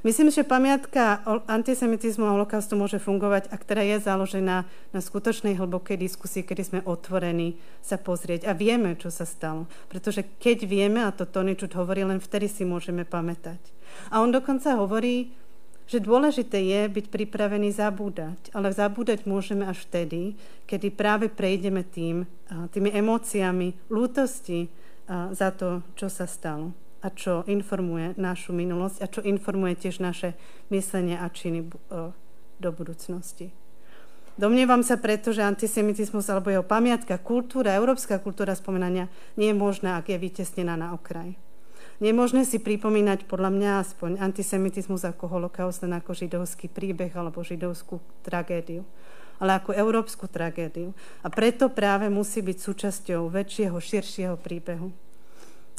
Myslím, že pamiatka antisemitizmu a holokaustu môže fungovať, ak teda je založená na skutočnej hlbokej diskusii, kedy sme otvorení sa pozrieť a vieme, čo sa stalo. Pretože keď vieme, a to Tony Čut hovorí, len vtedy si môžeme pamätať. A on dokonca hovorí, že dôležité je byť pripravený zabúdať, ale zabúdať môžeme až vtedy, kedy práve prejdeme tým, tými emóciami lútosti za to, čo sa stalo a čo informuje našu minulosť a čo informuje tiež naše myslenie a činy do budúcnosti. Domnievam sa preto, že antisemitizmus alebo jeho pamiatka, kultúra, európska kultúra spomenania nie je možná, ak je vytesnená na okraj. Nie je možné si pripomínať, podľa mňa aspoň, antisemitizmus ako holokaust, len ako židovský príbeh alebo židovskú tragédiu, ale ako európsku tragédiu. A preto práve musí byť súčasťou väčšieho, širšieho príbehu.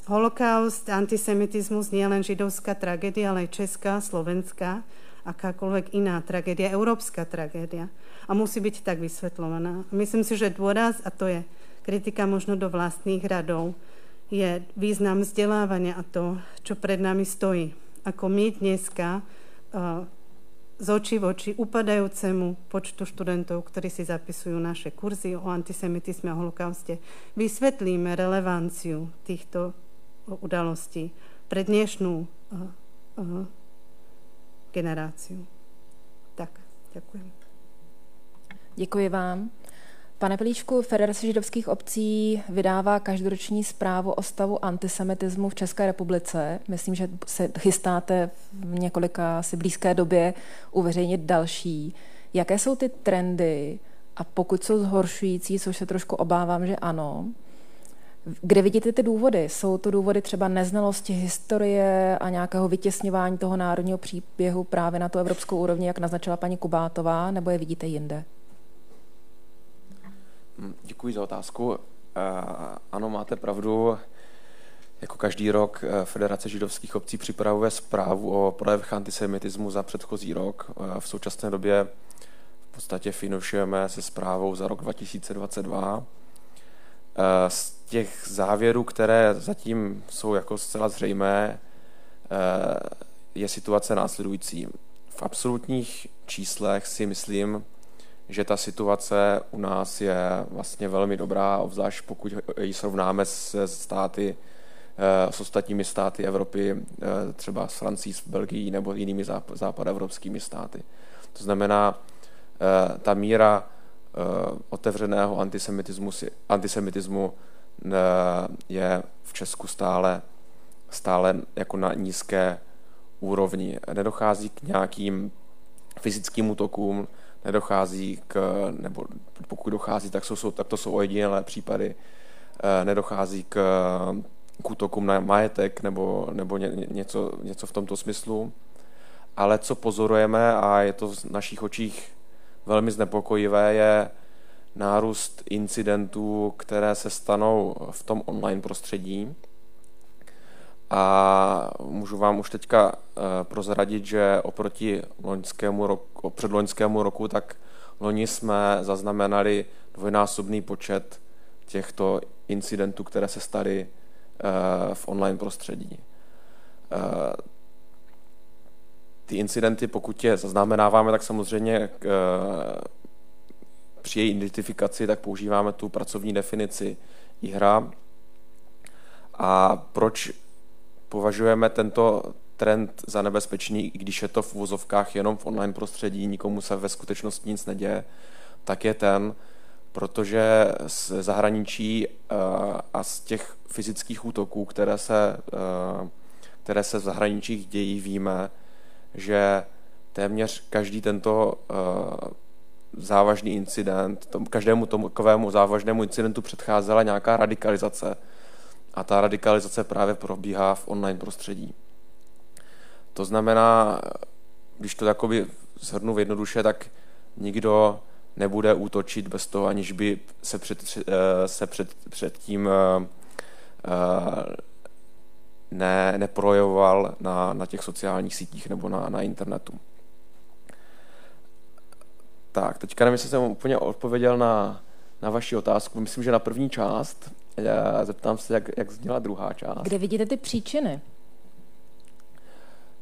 Holokaust, antisemitizmus nie je len židovská tragédia, ale aj česká, slovenská, akákoľvek iná tragédia, európska tragédia. A musí byť tak vysvetľovaná. Myslím si, že dôraz, a to je kritika možno do vlastných radov, je význam vzdelávania a to, čo pred nami stojí. Ako my dneska uh, z očí v oči upadajúcemu počtu študentov, ktorí si zapisujú naše kurzy o antisemitizme a holokauste, vysvetlíme relevanciu týchto udalostí pre dnešnú uh, generáciu. Tak, ďakujem. Děkuji vám. Pane Pelíčku, Federace židovských obcí vydává každoroční zprávu o stavu antisemitismu v České republice. Myslím, že se chystáte v několika asi blízké době uveřejnit další. Jaké jsou ty trendy a pokud jsou zhoršující, což se trošku obávám, že ano, Kde vidíte ty důvody? Jsou to důvody třeba neznalosti historie a nějakého vytěsňování toho národního příběhu právě na tu evropskou úrovni, jak naznačila paní Kubátová, nebo je vidíte jinde? Hm, děkuji za otázku. Ano, máte pravdu. Jako každý rok eh, Federace židovských obcí připravuje zprávu o projevech antisemitismu za předchozí rok. Eh, v současné době v podstatě finišujeme se zprávou za rok 2022. Eh, z těch závěrů, které zatím jsou jako zcela zřejmé, je situace následující. V absolutních číslech si myslím, že ta situace u nás je vlastně velmi dobrá, obzvlášť pokud ji srovnáme se státy, Eh, s ostatními státy Evropy, eh, třeba s Francií, s Belgií nebo jinými západoevropskými státy. To znamená, eh, ta míra otevřeného antisemitismu, antisemitismu je v Česku stále, stále jako na nízké úrovni. Nedochází k nějakým fyzickým útokům, nedochází k, nebo pokud dochází, tak, jsou, tak to jsou ojedinělé případy, nedochází k k útokům na majetek nebo, nebo ně, něco, něco v tomto smyslu. Ale co pozorujeme, a je to v našich očích velmi znepokojivé, je nárůst incidentů, které se stanou v tom online prostředí. A můžu vám už teďka eh, prozradit, že oproti loňskému roku, předloňskému roku, tak loni jsme zaznamenali dvojnásobný počet těchto incidentů, které se staly Eh, v online prostředí. Eh, ty incidenty, pokud je zaznamenáváme, tak samozřejmě eh, při její identifikaci tak používáme tu pracovní definici hra. A proč považujeme tento trend za nebezpečný, i když je to v uvozovkách jenom v online prostředí, nikomu se ve skutečnosti nic neděje, tak je ten, protože z zahraničí eh, a z těch fyzických útoků, které se, eh, které se v zahraničích dějí, víme, že téměř každý tento eh, závažný incident, tom, každému tomu takovému závažnému incidentu předcházela nějaká radikalizace. A ta radikalizace právě probíhá v online prostředí. To znamená, když to takoby zhrnu v jednoduše, tak nikdo nebude útočit bez toho, aniž by se před, se před, před tím eh, eh, ne, neprojevoval na, na těch sociálních sítích nebo na, na internetu. Tak, teďka nevím, jestli jsem úplně odpověděl na, na vaši otázku. Myslím, že na první část. Já zeptám se, jak, jak zněla druhá část. Kde vidíte ty příčiny?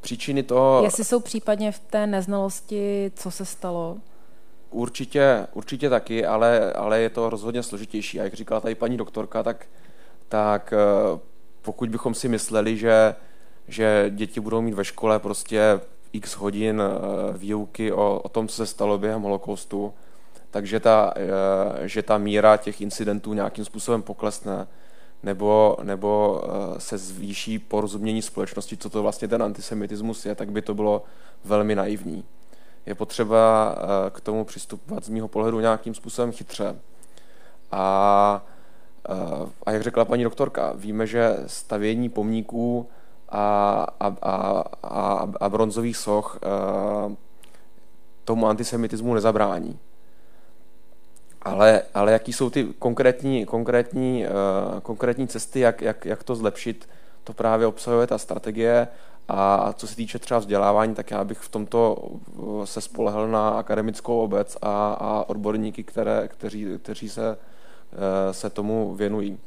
Příčiny to... Jestli jsou případně v té neznalosti, co se stalo? Určitě, určitě taky, ale, ale je to rozhodně složitější. A jak říkala tady paní doktorka, tak, tak eh, pokud bychom si mysleli, že, že děti budou mít ve škole prostě x hodin eh, výuky o, o tom, co se stalo během holokaustu, takže ta, eh, že ta míra těch incidentů nějakým způsobem poklesne, nebo, nebo se zvýší porozumění společnosti, co to vlastně ten antisemitismus je, tak by to bylo velmi naivní je potřeba eh, k tomu přistupovat z mého pohledu nějakým způsobem chytře. A, eh, a jak řekla paní doktorka, víme, že stavění pomníků a, a, a, a, a bronzových soch eh, tomu antisemitismu nezabrání. Ale, ale jaký jsou ty konkrétní, konkrétní, konkrétní cesty, jak, jak, jak to zlepšit, to právě obsahuje ta strategie a co se týče třeba vzdělávání, tak já bych v tomto uh, se spolehl na akademickou obec a, a odborníky, které, kteří, kteří se, uh, se tomu věnují.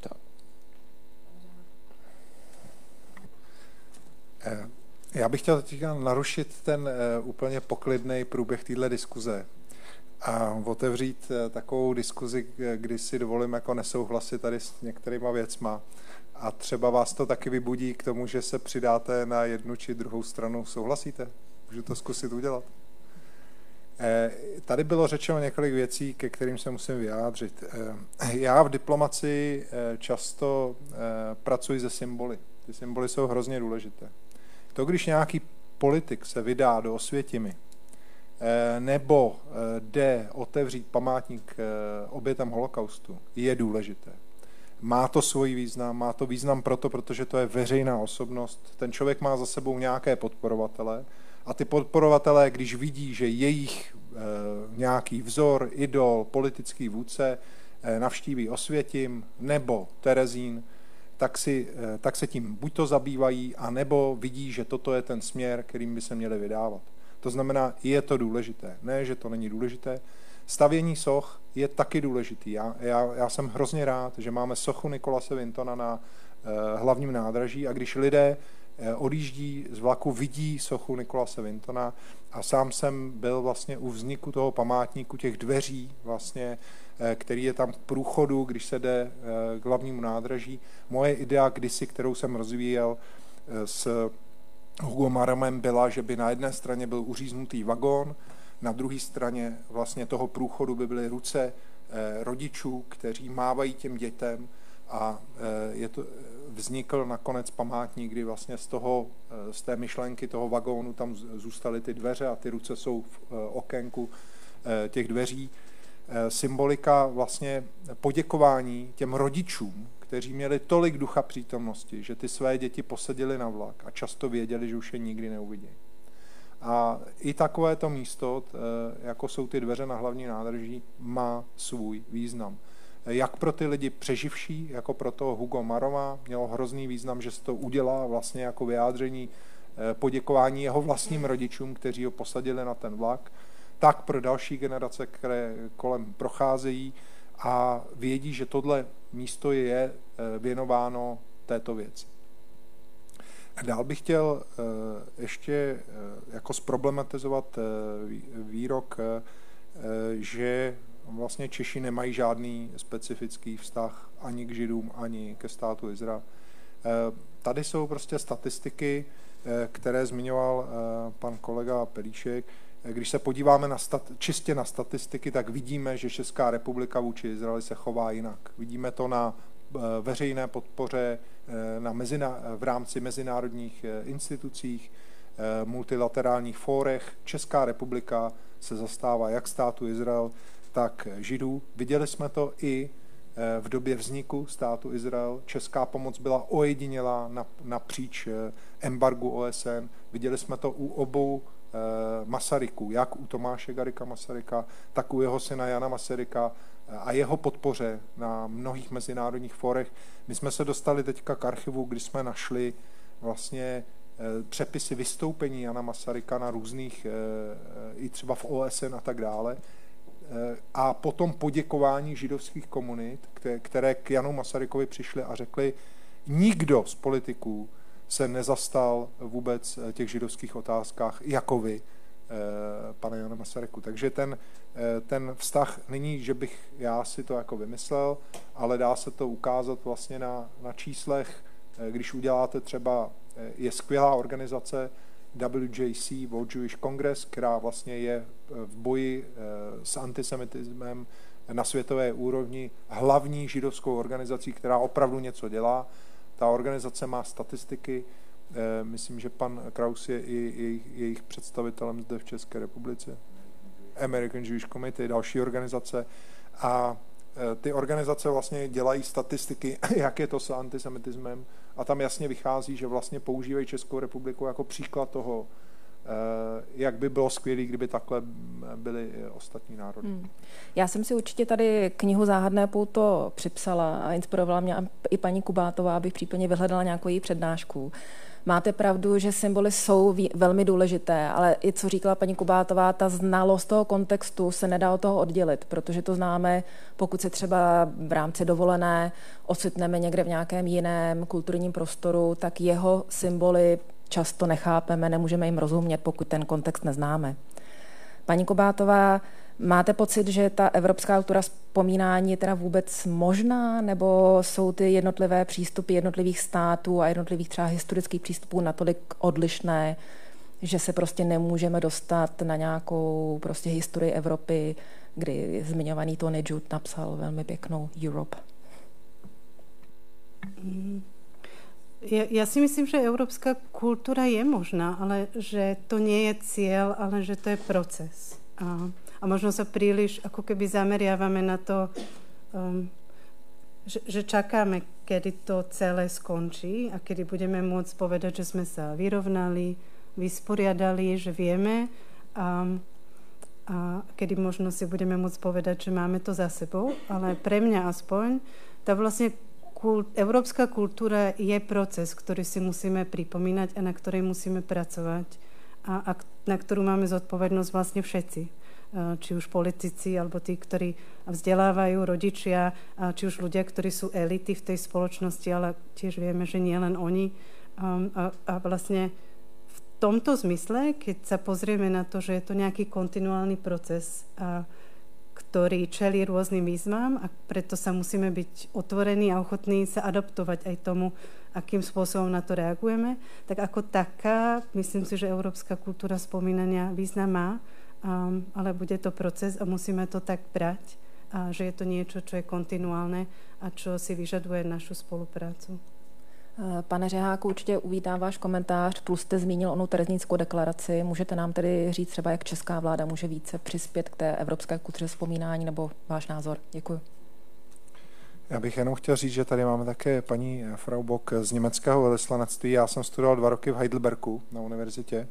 Tak. Eh, já bych chtěl teď narušit ten eh, úplně poklidný průběh téhle diskuze a otevřít eh, takovou diskuzi, kdy si dovolím jako nesouhlasit tady s některýma věcma a třeba vás to taky vybudí k tomu, že se přidáte na jednu či druhou stranu. Souhlasíte? Můžu to zkusit udělat? Eh, tady bylo řečeno několik věcí, ke kterým se musím vyjádřit. Eh, já v diplomaci eh, často pracuji se symboly. Ty symboly jsou hrozně důležité. To, když nějaký politik se vydá do Osvětimi, nebo jde otevřít památník obětem holokaustu, je důležité. Má to svůj význam, má to význam proto, protože to je veřejná osobnost. Ten člověk má za sebou nějaké podporovatele a ty podporovatelé, když vidí, že jejich nějaký vzor, idol, politický vůdce navštíví Osvětim nebo Terezín, tak, si, eh, tak se tím buď to zabývají, anebo vidí, že toto je ten směr, kterým by se měli vydávat. To znamená, je to důležité. Ne, že to není důležité. Stavění soch je taky důležitý. Já, já, já jsem hrozně rád, že máme sochu Nikolase Vintona na eh, hlavním nádraží a když lidé eh, odjíždí z vlaku, vidí sochu Nikolase Vintona a sám jsem byl vlastně u vzniku toho památníku, těch dveří vlastně Eh, který je tam k průchodu, když se jde k hlavnímu nádraží. Moje idea kdysi, kterou jsem rozvíjel s Hugo Maramem, byla, že by na jedné straně byl uříznutý vagón, na druhé straně vlastně toho průchodu by byly ruce rodičů, kteří mávají těm dětem a je to, vznikl nakonec památník, kdy vlastně z, toho, z té myšlenky toho vagónu tam zůstaly ty dveře a ty ruce jsou v okénku těch dveří. Eh, symbolika vlastně poděkování těm rodičům, kteří měli tolik ducha přítomnosti, že ty své děti posadili na vlak a často věděli, že už je nikdy neuvidí. A i takovéto místo, eh, jako jsou ty dveře na hlavní nádrží, má svůj význam. Eh, jak pro ty lidi přeživší, jako pro toho Hugo Marova, mělo hrozný význam, že se to udělá vlastně jako vyjádření poděkování jeho vlastním rodičům, kteří ho posadili na ten vlak, tak pro další generace, které kolem procházejí a vědí, že tohle místo je eh, věnováno této věci. Dál bych chtěl eh, ještě eh, jako zproblematizovat výrok, že vlastně Češi nemají žádný specifický vztah ani k Židům, ani ke státu Izrael. Tady jsou prostě statistiky, které zmiňoval pan kolega Pelíšek, když se podíváme na stat, čistě na statistiky, tak vidíme, že Česká republika vůči Izraeli se chová jinak. Vidíme to na eh, veřejné podpoře eh, na mezina, v rámci mezinárodních eh, institucích, multilaterálních fórech. Česká republika se zastává jak státu Izrael, tak Židů. Viděli jsme to i v době vzniku státu Izrael. Česká pomoc byla ojedinělá napříč embargu OSN. Viděli jsme to u obou Eh, Masaryku, jak u Tomáše Garika Masaryka, tak u jeho syna Jana Masaryka eh, a jeho podpoře na mnohých mezinárodních forech. My jsme se dostali teďka k archivu, kdy jsme našli vlastně eh, přepisy vystoupení Jana Masaryka na různých, i třeba v OSN a tak dále, a potom poděkování židovských komunit, které k Janu Masarykovi přišly a řekli, nikdo z politiků se nezastal vůbec eh, těch židovských otázkách jako vy, eh, pane Jana Masaryku. Takže ten, eh, ten vztah není, že bych já si to jako vymyslel, ale dá se to ukázat vlastně na, na číslech, když uděláte třeba, je skvělá organizace WJC, World Jewish Congress, která vlastně je v boji s antisemitismem na světové úrovni hlavní židovskou organizací, která opravdu něco dělá ta organizace má statistiky, eh, myslím, že pan Kraus je i jejich, jejich představitelem zde v České republice. American Jewish Committee, další organizace. A eh, ty organizace vlastně dělají statistiky, jak je to s antisemitismem a tam jasně vychází, že vlastně používají Českou republiku jako příklad toho, jak by bylo skvělé, kdyby takhle byly ostatní národy. Hmm. Já jsem si určitě tady knihu Záhadné pouto připsala a inspirovala mě i paní Kubátová, abych případně vyhledala nějakou její přednášku. Máte pravdu, že symboly jsou velmi důležité, ale i co říkala paní Kubátová, ta znalost toho kontextu se nedá od toho oddělit, protože to známe, pokud se třeba v rámci dovolené ocitneme někde v nějakém jiném kulturním prostoru, tak jeho symboly často nechápeme, nemůžeme jim rozumět, pokud ten kontext neznáme. Paní Kobátová, máte pocit, že ta evropská kultura vzpomínání je teda vůbec možná, nebo jsou ty jednotlivé přístupy jednotlivých států a jednotlivých třeba historických přístupů natolik odlišné, že se prostě nemůžeme dostat na nějakou prostě historii Evropy, kdy zmiňovaný Tony Jude napsal velmi pěknou Europe? Mm. Ja, ja si myslím, že európska kultúra je možná, ale že to nie je cieľ, ale že to je proces. A, a možno sa príliš ako keby zameriavame na to, um, že, že čakáme, kedy to celé skončí a kedy budeme môcť povedať, že sme sa vyrovnali, vysporiadali, že vieme a, a kedy možno si budeme môcť povedať, že máme to za sebou. Ale pre mňa aspoň tá vlastne kult, európska kultúra je proces, ktorý si musíme pripomínať a na ktorej musíme pracovať a, a na ktorú máme zodpovednosť vlastne všetci. E, či už politici, alebo tí, ktorí vzdelávajú, rodičia, či už ľudia, ktorí sú elity v tej spoločnosti, ale tiež vieme, že nie len oni. Um, a, a vlastne v tomto zmysle, keď sa pozrieme na to, že je to nejaký kontinuálny proces, a ktorý čelí rôznym výzvám a preto sa musíme byť otvorení a ochotní sa adaptovať aj tomu, akým spôsobom na to reagujeme. Tak ako taká, myslím si, že európska kultúra spomínania význam má, um, ale bude to proces a musíme to tak brať, a že je to niečo, čo je kontinuálne a čo si vyžaduje našu spoluprácu. Pane Řeháku, určitě uvítám váš komentář, plus jste zmínil onu Tereznickou deklaraci. Můžete nám tedy říct třeba, jak česká vláda může více přispět k té evropské kultuře vzpomínání, nebo váš názor? Děkuji. Já bych jenom chtěl říct, že tady máme také paní Frau Bock z německého velvyslanectví. Já jsem studoval dva roky v Heidelbergu na univerzitě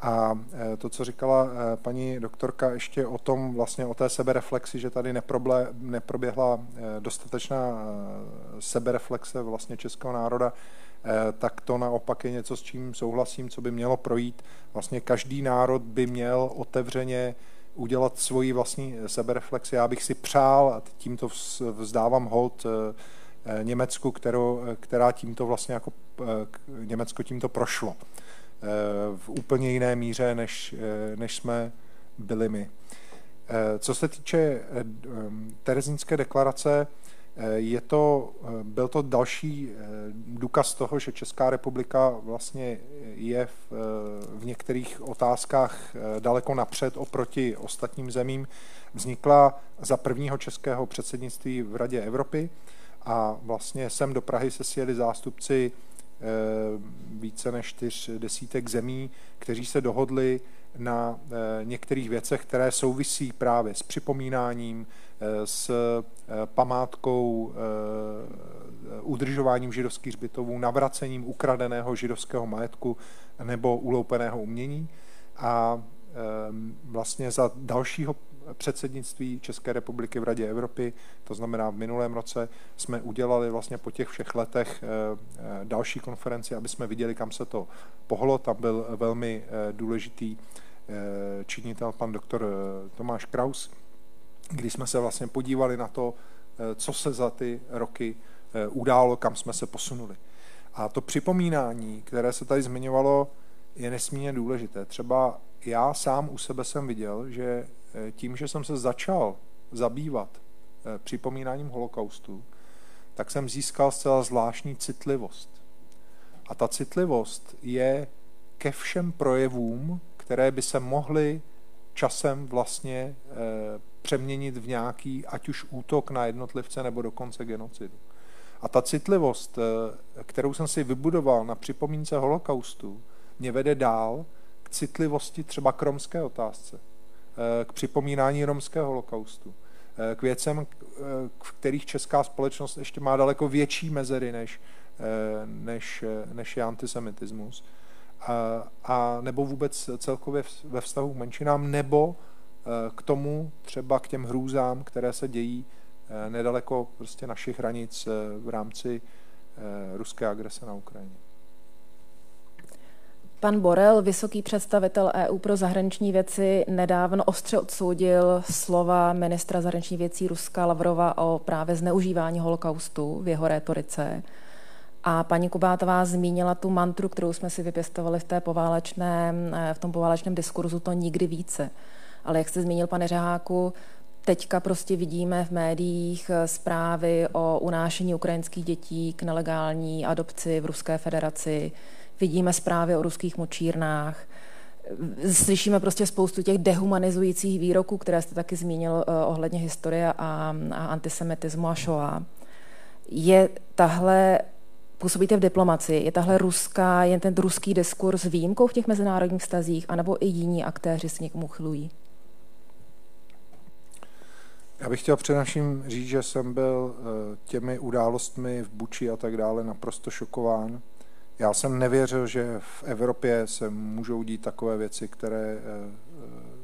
a e, to, co říkala e, paní doktorka ještě o tom, vlastně o té sebereflexi, že tady neproble, neproběhla e, dostatečná sebereflexe vlastně českého národa, tak to naopak je něco, s čím souhlasím, co by mělo projít. Vlastně každý národ by měl otevřeně udělat svoji vlastní sebereflexi. Já bych si přál, a tímto vzdávám hold Německu, kterou, která tímto vlastně jako Německo tímto prošlo v úplně jiné míře, než, než jsme byli my. Co se týče Terezínské deklarace, je to, byl to další důkaz toho, že Česká republika vlastně je v, v některých otázkách daleko napřed oproti ostatním zemím. Vznikla za prvního českého předsednictví v Radě Evropy a vlastně sem do Prahy se sjeli zástupci Eh, více než čtyř desítek zemí, kteří se dohodli na eh, některých věcech, které souvisí právě s připomínáním, eh, s památkou, udržováním židovských hřbitovů, navracením ukradeného židovského majetku nebo uloupeného umění. A vlastně za dalšího předsednictví České republiky v Radě Evropy, to znamená v minulém roce, jsme udělali vlastně po těch všech letech eh, eh, další konferenci, aby jsme viděli, kam se to pohlo. Tam byl velmi eh, důležitý činitel pan doktor Tomáš Kraus, kdy jsme se vlastně podívali na to, co se za ty roky událo, kam jsme se posunuli. A to připomínání, které se tady zmiňovalo, je nesmírně důležité. Třeba já sám u sebe jsem viděl, že Eh, tím, že jsem se začal zabývat eh, připomínáním holokaustu, tak jsem získal zcela zvláštní citlivost. A ta citlivost je ke všem projevům, které by se mohly časem vlastně e, přeměnit v nějaký, ať už útok na jednotlivce nebo dokonce genocidu. A ta citlivost, kterou jsem si vybudoval na připomínce holokaustu, mě vede dál citlivosti třeba k romské otázce. Eh, k připomínání romského holokaustu, eh, k věcem, eh, v kterých česká společnost ještě má daleko větší mezery, než, než, než je antisemitismus. A, a nebo vůbec celkově ve vztahu k menšinám, nebo k tomu třeba k těm hrůzám, které se dějí nedaleko prostě našich hranic v rámci ruské agrese na Ukrajině. Pan Borel, vysoký představitel EU pro zahraniční věci, nedávno ostře odsoudil slova ministra zahraničních věcí Ruska Lavrova o právě zneužívání holokaustu v jeho rétorice. A paní Kubátová zmínila tu mantru, kterou jsme si vypěstovali v, té poválečném, eh, v tom poválečném diskurzu, to nikdy více. Ale jak jste zmínil, pane Řeháku, teďka prostě vidíme v médiích eh, zprávy o unášení ukrajinských dětí k nelegální adopci v Ruské federaci, vidíme zprávy o ruských močírnách, slyšíme prostě spoustu těch dehumanizujících výroků, které jste taky zmínil uh, ohledně historie a, a antisemitismu a Shoah. Je tahle působíte v diplomaci. Je tahle ruská, jen ten ruský diskurs výjimkou v těch mezinárodních vztazích, anebo i jiní aktéři s někomu chylují? Já bych chtěl především říct, že jsem byl eh, těmi událostmi v Buči a tak dále naprosto šokován. Já jsem nevěřil, že v Evropě se můžou dít takové věci, které, eh,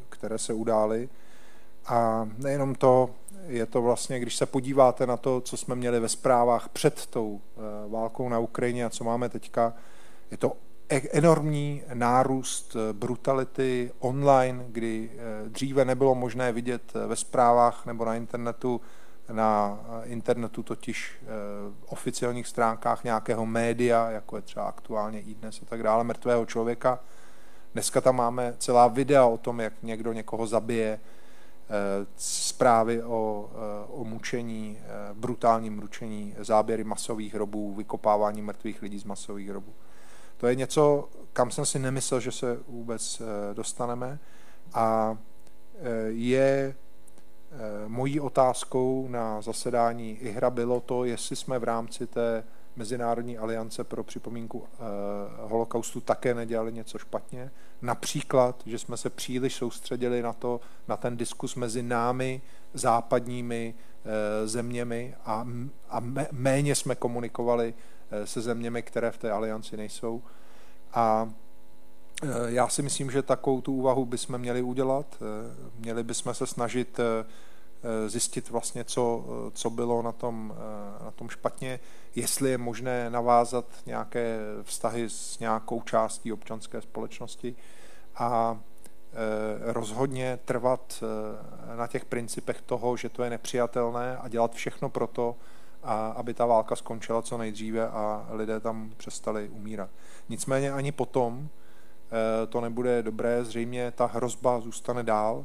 které se udály. A nejenom to, je to vlastně, když se podíváte na to, co jsme měli ve zprávách před tou eh, válkou na Ukrajině a co máme teďka, je to e- enormní nárůst eh, brutality online, kdy dříve nebylo možné vidět ve zprávách nebo na internetu, na internetu totiž oficiálních stránkách nějakého média, jako je třeba aktuálně i dnes a tak dále, mrtvého člověka. Dneska tam máme celá videa o tom, jak někdo někoho zabije, Eh, zprávy o, eh, o mučení, eh, brutálním mučení, záběry masových hrobů, vykopávání mrtvých lidí z masových hrobů. To je něco, kam jsem si nemyslel, že se vůbec dostaneme a je mojí otázkou na zasedání IHRA bylo to, jestli jsme v rámci té Mezinárodní aliance pro připomínku eh, holokaustu také nedělali něco špatně. Například, že jsme se příliš soustředili na to, na ten diskus mezi námi, západními eh, zeměmi a, a méně jsme komunikovali eh, se zeměmi, které v té alianci nejsou. A já si myslím, že takovou tu úvahu bychom měli udělat. Měli bychom se snažit Eh, zjistit vlastně, co, eh, co bylo na tom, eh, na tom špatně, jestli je možné navázat nějaké vztahy s nějakou částí občanské společnosti a rozhodně trvat na těch principech toho, že to je nepřijatelné a dělat všechno pro to, a aby ta válka skončila co nejdříve a lidé tam přestali umírat. Nicméně ani potom to nebude dobré, zřejmě ta hrozba zůstane dál.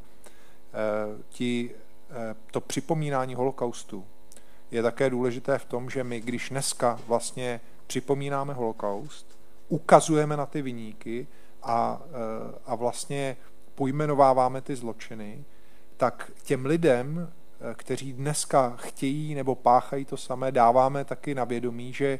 Ti Eh, to připomínání holokaustu je také důležité v tom, že my, když dneska vlastně připomínáme holokaust, ukazujeme na ty vyníky a, eh, a vlastně pojmenováváme ty zločiny, tak těm lidem, eh, kteří dneska chtějí nebo páchají to samé, dáváme taky na vědomí, že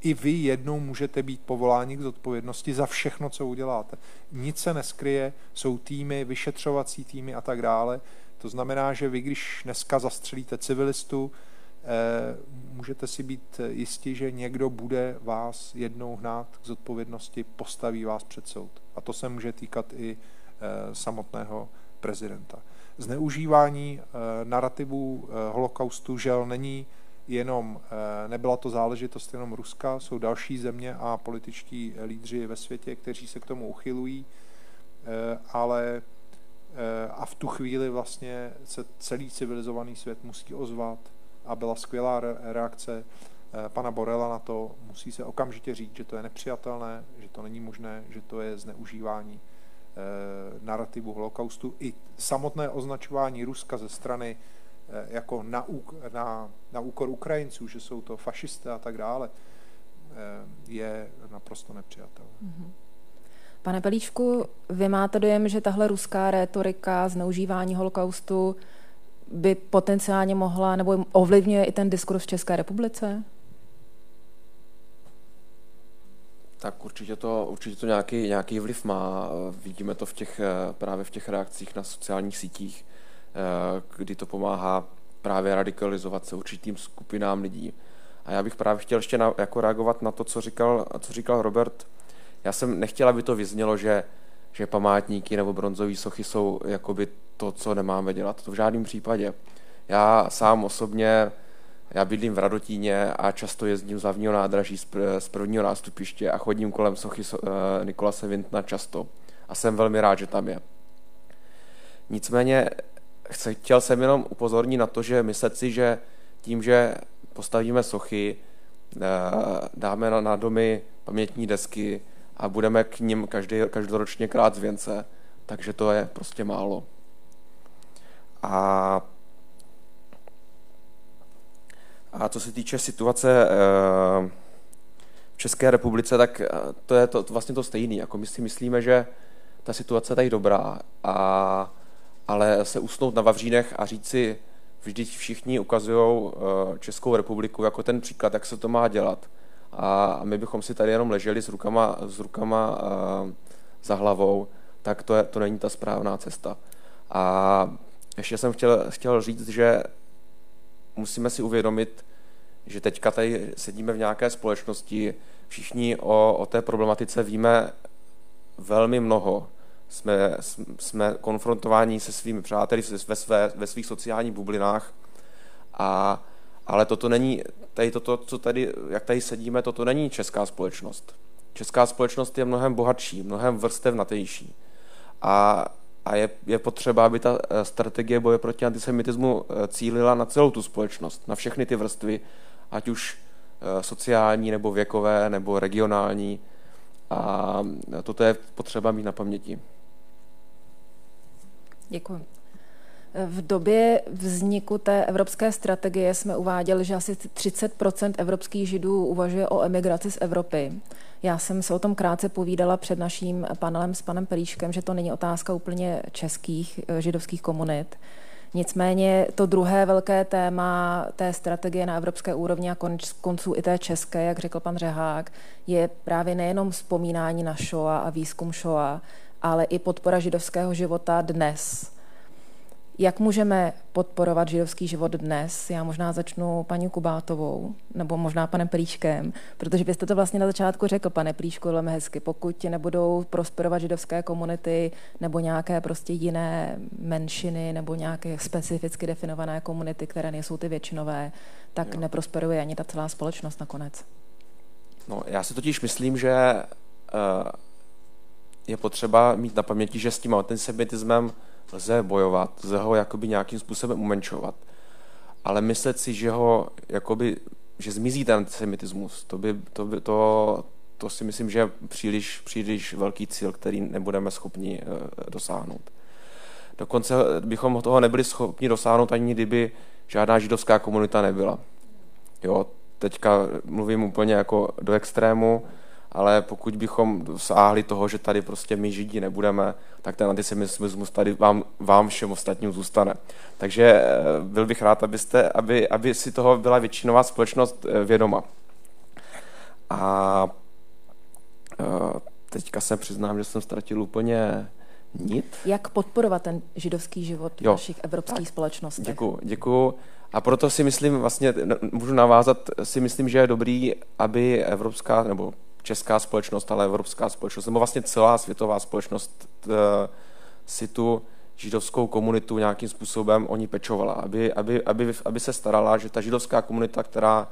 i vy jednou můžete být povoláni k zodpovědnosti za všechno, co uděláte. Nic se neskryje, jsou týmy, vyšetřovací týmy a tak dále, to znamená, že vy, když dneska zastřelíte civilistu, eh, můžete si být jistí, že někdo bude vás jednou hnát k zodpovědnosti, postaví vás před soud. A to se může týkat i eh, samotného prezidenta. Zneužívání eh, narrativů holokaustu žel není jenom, nebyla to záležitost jenom Ruska, jsou další země a političtí lídři ve světě, kteří se k tomu uchylují, ale Eh, a v tu chvíli vlastně se celý civilizovaný svět musí ozvat a byla skvělá reakce eh, pana Borela na to, musí se okamžitě říct, že to je nepřijatelné, že to není možné, že to je zneužívání eh, narrativu holokaustu. I samotné označování Ruska ze strany jako na, na, na úkor Ukrajinců, že jsou to fašisté a tak dále, je naprosto nepřijatelné. Mm-hmm. Pane Pelíčku, vy máte dojem, že tahle ruská rétorika, zneužívání holokaustu by potenciálně mohla nebo ovlivňuje i ten diskurs v České republice? Tak určitě to, určitě to nějaký, nějaký vliv má. Vidíme to v těch, právě v těch reakcích na sociálních sítích, kdy to pomáhá právě radikalizovat se určitým skupinám lidí. A já bych právě chtěl ještě na, jako reagovat na to, co říkal, co říkal Robert já jsem nechtěla, aby to vyznělo, že, že památníky nebo bronzové sochy jsou jakoby to, co nemáme dělat. To v žádném případě. Já sám osobně, já bydlím v Radotíně a často jezdím z hlavního nádraží z prvního nástupiště a chodím kolem sochy eh, Nikolase Vintna často. A jsem velmi rád, že tam je. Nicméně chtěl jsem jenom upozornit na to, že myslet si, že tím, že postavíme sochy, eh, dáme na domy pamětní desky, a budeme k ním každý, každoročně krát z věnce, takže to je prostě málo. A, a co se týče situace eh, v České republice, tak eh, to je to, vlastně to stejné. Jako my si myslíme, že ta situace je tady dobrá, a, ale se usnout na Vavřínech a říct si, vždyť všichni ukazují eh, Českou republiku jako ten příklad, jak se to má dělat a my bychom si tady jenom leželi s rukama, s rukama za hlavou, tak to, je, to není ta správná cesta. A ještě jsem chtěl, chtěl říct, že musíme si uvědomit, že teďka tady sedíme v nějaké společnosti, všichni o, o té problematice víme velmi mnoho. Jsme, jsme konfrontováni se svými přáteli ve, své, ve svých sociálních bublinách, a, ale toto není, tady toto, co tady, jak tady sedíme, toto není česká společnost. Česká společnost je mnohem bohatší, mnohem vrstevnatější. A, a je, je potřeba, aby ta eh, strategie boje proti antisemitismu eh, cílila na celou tu společnost, na všechny ty vrstvy, ať už eh, sociální, nebo věkové, nebo regionální. A toto je potřeba mít na paměti. Děkuji. V době vzniku té evropské strategie jsme uváděli, že asi 30% evropských židů uvažuje o emigraci z Evropy. Já jsem se o tom krátce povídala před naším panelem s panem Pelíškem, že to není otázka úplně českých eh, židovských komunit. Nicméně to druhé velké téma té strategie na evropské úrovni a konc, konců i té české, jak řekl pan Řehák, je právě nejenom vzpomínání na Shoah a výzkum Shoah, ale i podpora židovského života dnes jak můžeme podporovat židovský život dnes? Já možná začnu paní Kubátovou, nebo možná panem Plíškem, protože byste to vlastně na začátku řekl, pane Plíšku, velmi hezky. Pokud nebudou prosperovat židovské komunity nebo nějaké prostě jiné menšiny nebo nějaké specificky definované komunity, které nejsou ty většinové, tak jo. neprosperuje ani ta celá společnost nakonec. No, já si totiž myslím, že uh, je potřeba mít na paměti, že s tím antisemitismem lze bojovat, lze ho jakoby nějakým způsobem umenčovat. Ale myslet si, že ho jakoby, že zmizí ten antisemitismus, to, by, to, by, to, to si myslím, že je příliš, příliš velký cíl, který nebudeme schopni uh, dosáhnout. Dokonce bychom toho nebyli schopni dosáhnout ani kdyby žádná židovská komunita nebyla. Jo, teďka mluvím úplně jako do extrému, ale pokud bychom dosáhli toho, že tady prostě my židi nebudeme, tak ten antisemitismus tady vám, vám všem ostatním zůstane. Takže eh, byl bych rád, abyste, aby, aby si toho byla většinová společnost eh, vědoma. A eh, teďka se přiznám, že jsem ztratil úplně nit. Jak podporovat ten židovský život v jo, našich evropských společnostech? Děkuji, děkuji. A proto si myslím, vlastně můžu navázat, si myslím, že je dobrý, aby evropská nebo česká společnost, ale evropská společnost, nebo vlastně celá světová společnost eh, si tu židovskou komunitu nějakým způsobem o ní pečovala, aby, aby, aby, aby se starala, že ta židovská komunita, která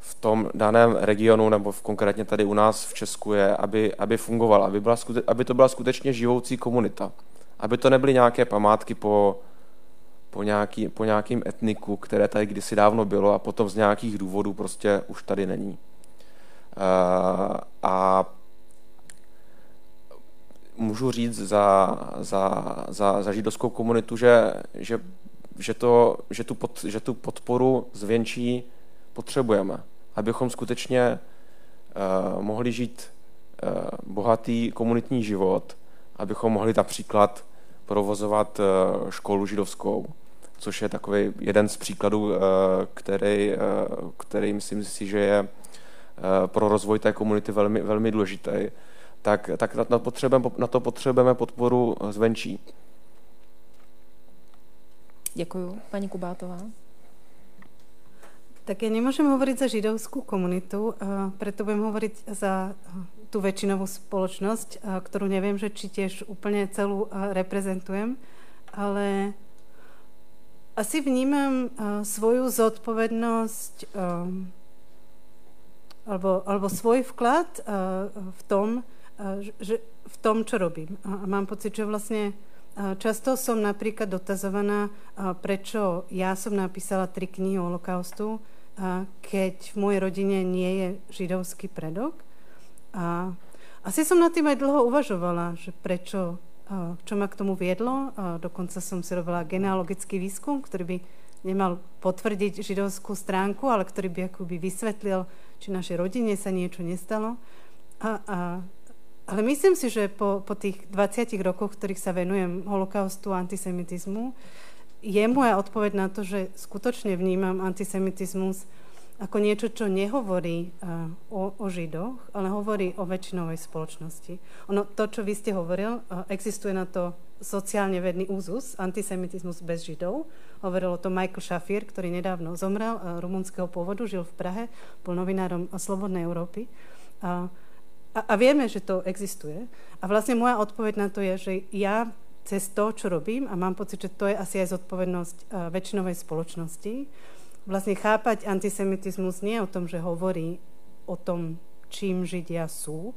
v tom daném regionu nebo v, konkrétně tady u nás v Česku je, aby, aby fungovala, aby, byla, aby to byla skutečně živoucí komunita. Aby to nebyly nějaké památky po, po, nějaký, po nějakým etniku, které tady kdysi dávno bylo a potom z nějakých důvodů prostě už tady není. Eh, a můžu říct za, za, za, za židovskou komunitu, že, že, že, to, že, tu pod, že tu podporu zvenčí potřebujeme, abychom skutečně uh, mohli žít uh, bohatý komunitní život, abychom mohli například provozovat uh, školu židovskou, což je takový jeden z příkladů, uh, který, uh, který myslím si, že je pro rozvoj té komunity velmi, velmi důležitý, tak, tak na, na, potřebujeme, na to potřebujeme podporu zvenčí. Děkuji. Paní Kubátová. Tak ja nemôžem hovoriť za židovskú komunitu, preto budem hovoriť za tú väčšinovú spoločnosť, ktorú neviem, že či tiež úplne celú reprezentujem, ale asi vnímam svoju zodpovednosť alebo, alebo svoj vklad uh, v tom, uh, že, v tom, čo robím. A mám pocit, že vlastne uh, často som napríklad dotazovaná, prečo ja som napísala tri knihy o holokaustu, keď v mojej rodine nie je židovský predok. A asi som nad tým aj dlho uvažovala, že prečo, čo ma k tomu viedlo. Dokonca som si robila genealogický výskum, ktorý by nemal potvrdiť židovskú stránku, ale ktorý by akoby vysvetlil či našej rodine sa niečo nestalo. A, a, ale myslím si, že po, po tých 20 rokoch, ktorých sa venujem holokaustu a antisemitizmu, je moja odpoveď na to, že skutočne vnímam antisemitizmus ako niečo, čo nehovorí o, o Židoch, ale hovorí o väčšinovej spoločnosti. Ono, to, čo vy ste hovoril, existuje na to sociálne vedný úzus, antisemitizmus bez Židov. Hovoril o tom Michael Shafir, ktorý nedávno zomrel, uh, rumunského pôvodu, žil v Prahe, bol novinárom Slobodnej Európy. Uh, a, a vieme, že to existuje. A vlastne moja odpoveď na to je, že ja cez to, čo robím, a mám pocit, že to je asi aj zodpovednosť uh, väčšinovej spoločnosti, vlastne chápať antisemitizmus nie o tom, že hovorí o tom, čím Židia sú,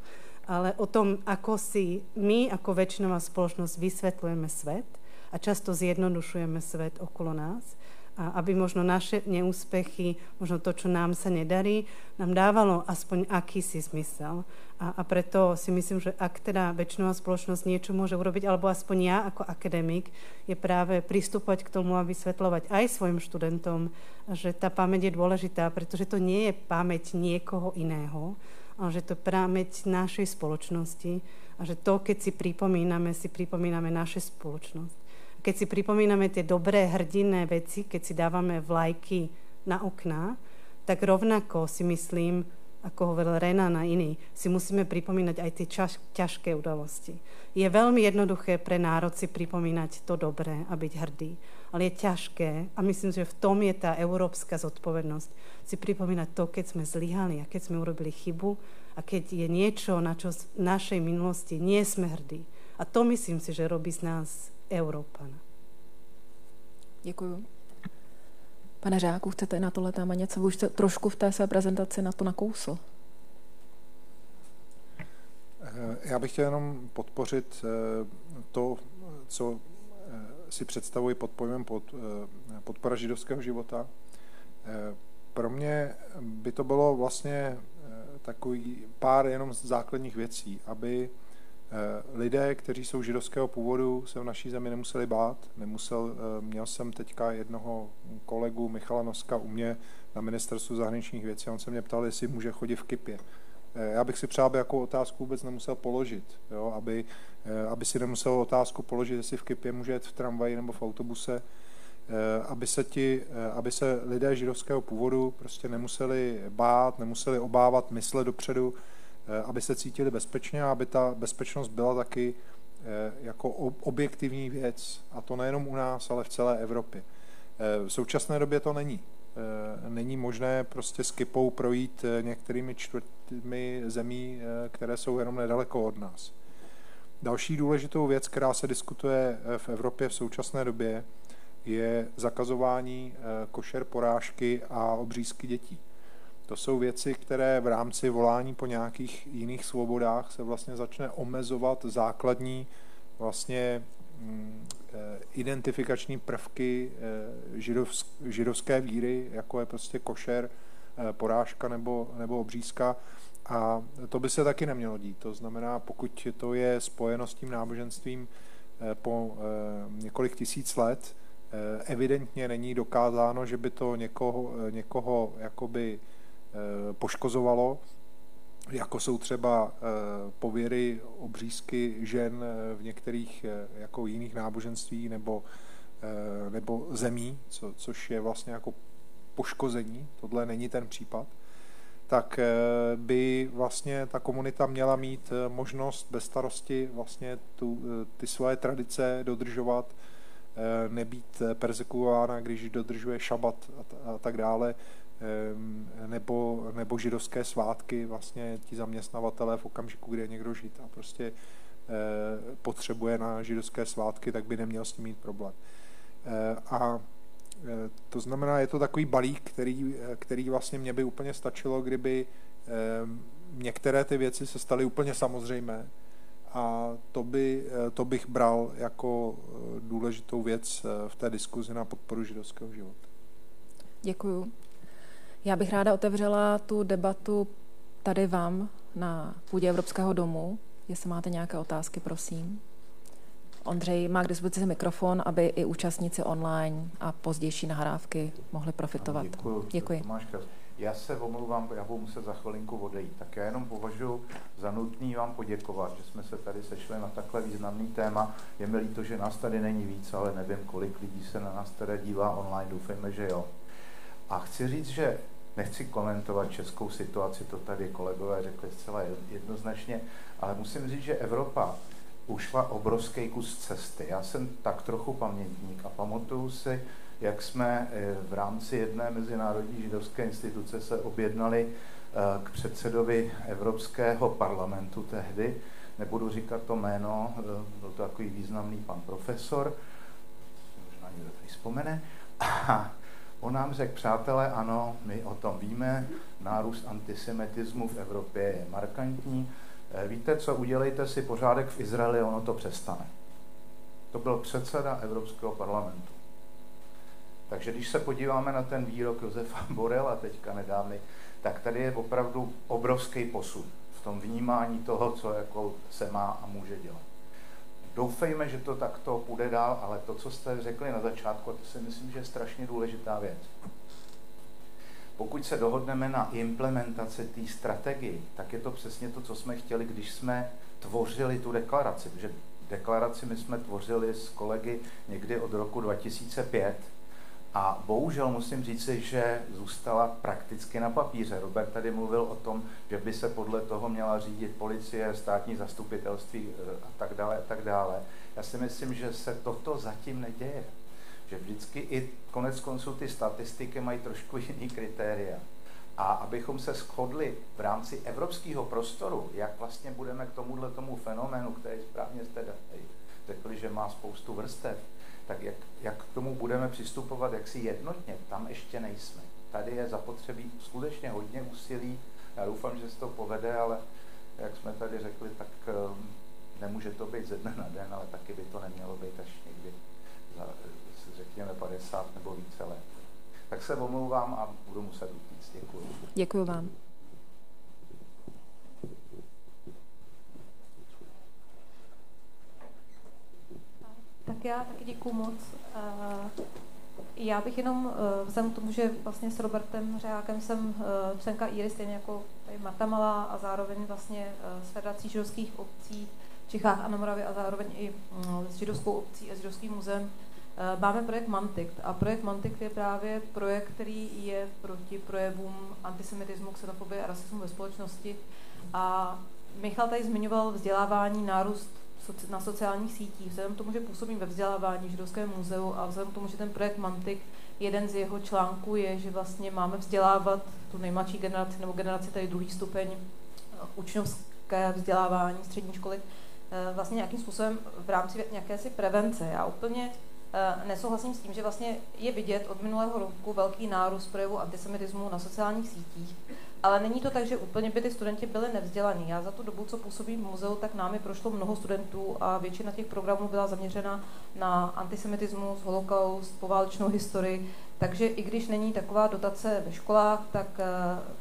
ale o tom, ako si my ako väčšinová spoločnosť vysvetľujeme svet a často zjednodušujeme svet okolo nás a aby možno naše neúspechy, možno to, čo nám sa nedarí, nám dávalo aspoň akýsi zmysel. A, a preto si myslím, že ak teda väčšinová spoločnosť niečo môže urobiť, alebo aspoň ja ako akademik, je práve pristupovať k tomu a vysvetľovať aj svojim študentom, že tá pamäť je dôležitá, pretože to nie je pamäť niekoho iného, ale že to pamäť našej spoločnosti a že to, keď si pripomíname, si pripomíname naše spoločnosť keď si pripomíname tie dobré hrdinné veci, keď si dávame vlajky na okná, tak rovnako si myslím, ako hovoril Renan a iný, si musíme pripomínať aj tie čaž, ťažké udalosti. Je veľmi jednoduché pre národ si pripomínať to dobré a byť hrdý, ale je ťažké a myslím, že v tom je tá európska zodpovednosť si pripomínať to, keď sme zlyhali a keď sme urobili chybu a keď je niečo, na čo v našej minulosti nie sme hrdí. A to myslím si, že robí z nás Európana. Děkuju. Pane Řáku, chcete na tohle téma něco? Už jste trošku v té své prezentaci na to nakousl. Eh, já bych chtěl jenom podpořit eh, to, co si představuji pod pojmem pod, podpora židovského života. Pro mě by to bylo vlastně takový pár jenom základních věcí, aby Eh, lidé, kteří jsou židovského původu, se v naší zemi nemuseli bát. Nemusel, eh, měl jsem teďka jednoho kolegu Michala Noska u mě na ministerstvu zahraničních věcí. On se mě ptal, jestli může chodit v kypě. Eh, já bych si přál, aby jakou otázku vůbec nemusel položit, jo? Aby, aby si nemusel otázku položit, jestli v kypě může jet v tramvaji nebo v autobuse, aby se, ti, aby se lidé židovského původu prostě nemuseli bát, nemuseli obávat, myslet dopředu, Eh, aby se cítili bezpečně a aby ta bezpečnost byla taky eh, jako objektivní věc. A to nejenom u nás, ale v celé Evropě. Eh, v současné době to není. Není možné prostě s kypou projít některými čtvrtými zemí, které jsou jenom nedaleko od nás. Další důležitou věc, která se diskutuje v Evropě v současné době, je zakazování košer porážky a obřízky dětí. To jsou věci, které v rámci volání po nějakých jiných svobodách se vlastně začne omezovat základní vlastně eh, identifikační prvky eh, židovské víry, jako je prostě košer, eh, porážka nebo, nebo obřízka. A to by se taky nemělo dít. To znamená, pokud to je spojeno s tím náboženstvím po několik tisíc let, evidentně není dokázáno, že by to někoho, někoho jakoby Eh, poškozovalo, jako jsou třeba eh, pověry obřízky žen eh, v některých jako jiných náboženství nebo, nebo zemí, co, což je vlastně jako poškození, tohle není ten případ, tak by vlastně ta komunita měla mít možnost bez starosti vlastně tu, ty svoje tradice dodržovat, nebýt persekuována, když dodržuje šabat a, a tak dále, nebo, nebo židovské svátky, vlastně ti zaměstnavatelé v okamžiku, kdy je někdo žid a prostě eh, potřebuje na židovské svátky, tak by neměl s tím mít problém. Eh, a eh, to znamená, je to takový balík, který, který vlastně mě by úplně stačilo, kdyby některé ty věci se staly úplně samozřejmé a to, by, to bych bral jako důležitou věc v té diskuzi na podporu židovského života. Děkuju. Já bych ráda otevřela tu debatu tady vám na půdě Evropského domu. Jestli máte nějaké otázky, prosím. Ondřej má k dispozici mikrofon, aby i účastníci online a pozdější nahrávky mohli profitovat. Děkuji. Děkuji. Já se omlouvám, já budu muset za chvilinku odejít. Tak já jenom považuji za nutný vám poděkovat, že jsme se tady sešli na takhle významný téma. Je mi líto, že nás tady není víc, ale nevím, kolik lidí se na nás tady dívá online. Doufejme, že jo. A chci říct, že Nechci komentovat českou situaci, to tady kolegové řekli zcela jednoznačně, ale musím říct, že Evropa ušla obrovský kus cesty. Já jsem tak trochu pamětník a pamatuju si, jak jsme eh, v rámci jedné mezinárodní židovské instituce se objednali eh, k předsedovi Evropského parlamentu tehdy, nebudu říkat to jméno, eh, byl to takový významný pan profesor, možná někdo tady vzpomene, a on nám řekl, přátelé, ano, my o tom víme, nárůst antisemitismu v Evropě je markantní, víte co, udělejte si pořádek v Izraeli, ono to přestane. To byl předseda Evropského parlamentu. Takže když se podíváme na ten výrok Josefa Borela teďka nedávny, tak tady je opravdu obrovský posun v tom vnímání toho, co jako se má a může dělat. Doufejme, že to takto půjde dál, ale to, co jste řekli na začátku, to si myslím, že je strašně důležitá věc. Pokud se dohodneme na implementaci té strategii, tak je to přesně to, co jsme chtěli, když jsme tvořili tu deklaraci. Protože deklaraci my jsme tvořili s kolegy někdy od roku 2005, a bohužel musím říci, že zůstala prakticky na papíře. Robert tady mluvil o tom, že by se podle toho měla řídit policie, státní zastupitelství eh, a tak dále a tak dále. Já si myslím, že se toto zatím neděje. Že vždycky i konec konců ty statistiky mají trošku jiný kritéria. A abychom se shodli v rámci evropského prostoru, jak vlastně budeme k tomuhle tomu fenoménu, který správně jste řekli, že má spoustu vrstev, tak jak, jak k tomu budeme přistupovat jaksi jednotně, tam ještě nejsme. Tady je zapotřebí skutečně hodně úsilí. Já doufám, že se to povede, ale jak jsme tady řekli, tak um, nemůže to být ze dne na den, ale taky by to nemělo být až někdy za, řekněme, 50 nebo více let. Tak se omlouvám a budu muset utíct. Děkuji. Děkuji vám. Tak já taky děkuji moc. Já bych jenom eh, vzhledem k tomu, že vlastně s Robertem Řeákem jsem eh, členka IRI, stejně jako tady Marta Malá a zároveň vlastně eh, s Federací židovských obcí v Čechách a na Moravě a zároveň i mm, s židovskou obcí a s židovským muzeem, máme projekt Mantik. A projekt Mantik je právě projekt, který je proti projevům antisemitismu, xenofobie a rasismu ve společnosti. A Michal tady zmiňoval vzdělávání, nárůst na sociálních sítích, vzhledem k tomu, že působím ve vzdělávání v Židovském muzeu a vzhledem k tomu, že ten projekt Mantik, jeden z jeho článků je, že vlastně máme vzdělávat tu nejmladší generaci nebo generaci tady druhý stupeň eh, učňovské vzdělávání střední školy, eh, vlastně nějakým způsobem v rámci nějaké si prevence. Já úplně eh, nesouhlasím s tím, že vlastně je vidět od minulého roku velký nárůst projevu antisemitismu na sociálních sítích ale není to tak, že úplně by ty studenti byli nevzdělaní. Já za tu dobu, co působím v muzeu, tak námi prošlo mnoho studentů a většina těch programů byla zaměřena na antisemitismus, holokaust, poválečnou historii. Takže i když není taková dotace ve školách, tak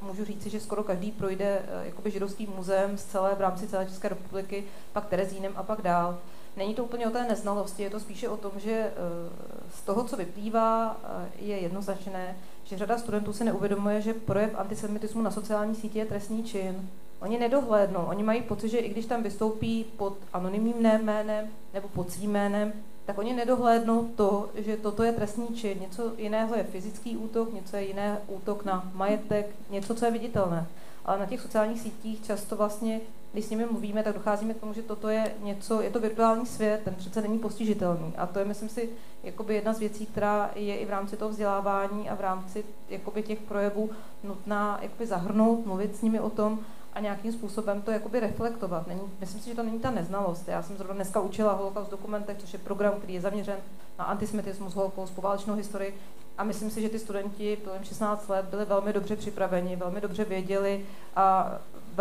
uh, můžu říci, že skoro každý projde uh, jakoby židovským muzeem z celé, v rámci celé České republiky, pak Terezínem a pak dál. Není to úplně o té neznalosti, je to spíše o tom, že uh, z toho, co vyplývá, uh, je jednoznačné, že řada studentů si neuvědomuje, že projev antisemitismu na sociální síti je trestný čin. Oni nedohlédnou, oni mají pocit, že i když tam vystoupí pod anonymním jménem nebo pod svým jménem, tak oni nedohlédnou to, že toto je trestný čin. Něco jiného je fyzický útok, něco je jiné útok na majetek, něco, co je viditelné. Ale na těch sociálních sítích často vlastně když s nimi mluvíme, tak docházíme k tomu, že toto je něco, je to virtuální svět, ten přece není postižitelný. A to je, myslím si, jakoby jedna z věcí, která je i v rámci toho vzdělávání a v rámci jakoby těch projevů nutná jakoby zahrnout, mluvit s nimi o tom a nějakým způsobem to jakoby reflektovat. Není, myslím si, že to není ta neznalost. Já jsem zrovna dneska učila holokaust dokumentech, což je program, který je zaměřen na antisemitismus, holokaust, poválečnou historii. A myslím si, že ty studenti, bylo 16 let, byli velmi dobře připraveni, velmi dobře věděli a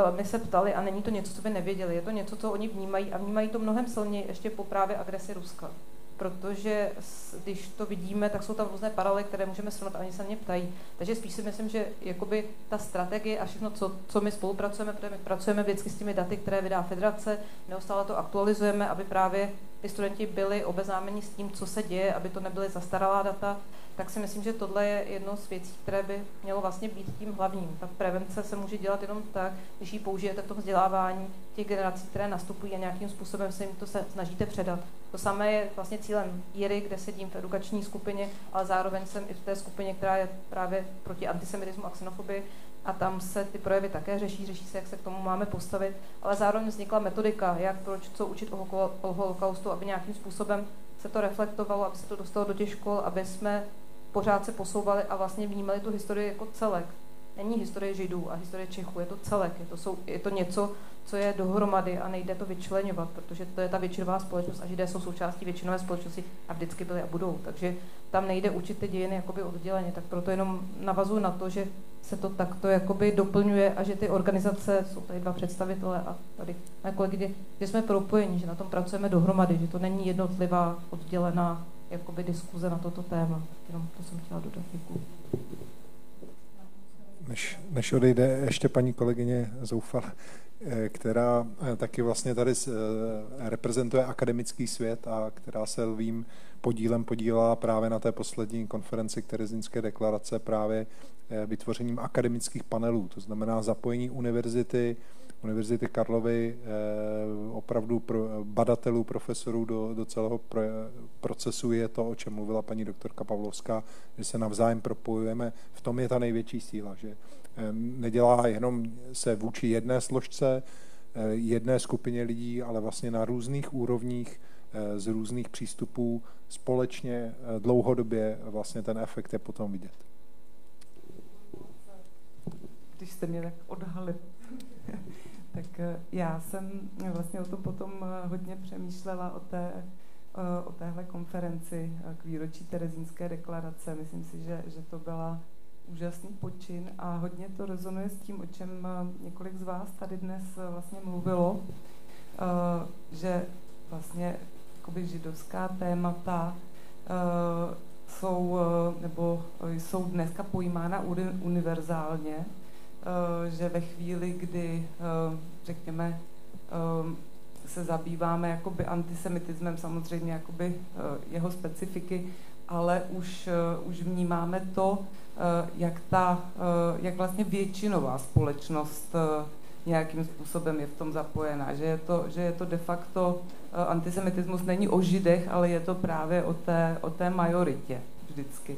velmi se ptali a není to něco, co by nevěděli. Je to něco, co oni vnímají a vnímají to mnohem silněji ještě po právě agresi Ruska. Protože když to vidíme, tak jsou tam různé paralely, které můžeme srovnat, ani se mě ptají. Takže spíš si myslím, že jakoby ta strategie a všechno, co, co my spolupracujeme, protože my pracujeme vždycky s těmi daty, které vydá federace, neustále to aktualizujeme, aby právě ty studenti byli obeznámeni s tím, co se děje, aby to nebyly zastaralá data, tak si myslím, že tohle je jedno z věcí, které by mělo vlastně být tím hlavním. Ta prevence se může dělat jenom tak, když ji použijete v tom vzdělávání těch generací, které nastupují a nějakým způsobem se jim to se snažíte předat. To samé je vlastně cílem Jiry, kde sedím v edukační skupině, ale zároveň jsem i v té skupině, která je právě proti antisemitismu a xenofobii a tam se ty projevy také řeší, řeší se, jak se k tomu máme postavit, ale zároveň vznikla metodika, jak proč, co učit o holokaustu, aby nějakým způsobem se to reflektovalo, aby se to dostalo do těch škol, aby jsme pořád se posouvali a vlastně vnímali tu historii jako celek. Není historie Židů a historie Čechů, je to celek, je to, jsou, je to něco, co je dohromady a nejde to vyčlenovat, protože to je ta většinová společnost a Židé jsou součástí většinové společnosti a vždycky byly a budou. Takže tam nejde učit ty dějiny jakoby odděleně, tak proto jenom navazuji na to, že se to takto jakoby doplňuje a že ty organizace, jsou tady dva představitele a tady mé kolegy, že jsme propojeni, že na tom pracujeme dohromady, že to není jednotlivá oddělená jakoby diskuze na toto téma. Jenom to jsem chtěla dodat. Než, než odejde ještě paní kolegyně Zoufal, eh, která eh, taky vlastně tady eh, reprezentuje akademický svět a která se lvým podílem podílela právě na té poslední konferenci Terezínské deklarace právě vytvořením akademických panelů, to znamená zapojení univerzity, Univerzity Karlovy eh, opravdu pro badatelů, profesorů do, do celého pro, procesu je to, o čem mluvila paní doktorka Pavlovská, že se navzájem propojujeme. V tom je ta největší síla, že eh, nedělá jenom se vůči jedné složce, eh, jedné skupině lidí, ale vlastně na různých úrovních z různých přístupů společně dlouhodobě vlastně ten efekt je potom vidět. Když jste mě tak odhalil. Tak eh, já jsem vlastně o tom potom eh, hodně přemýšlela o, té, eh, o téhle konferenci k výročí Terezínské deklarace. Myslím si, že, že to byla úžasný počin a hodně to rezonuje s tím, o čem několik z vás tady dnes vlastně mluvilo, že vlastně jakoby židovská témata jsou, nebo jsou dneska pojímána univerzálně, že ve chvíli, kdy, eh, řekněme, eh, se zabýváme jakoby antisemitismem, samozřejmě jakoby jeho specifiky, ale už, už vnímáme to, jak, ta, jak vlastně většinová společnost nějakým způsobem je v tom zapojená, že je to, že je to de facto, antisemitismus není o židech, ale je to právě o té, o té majoritě vždycky.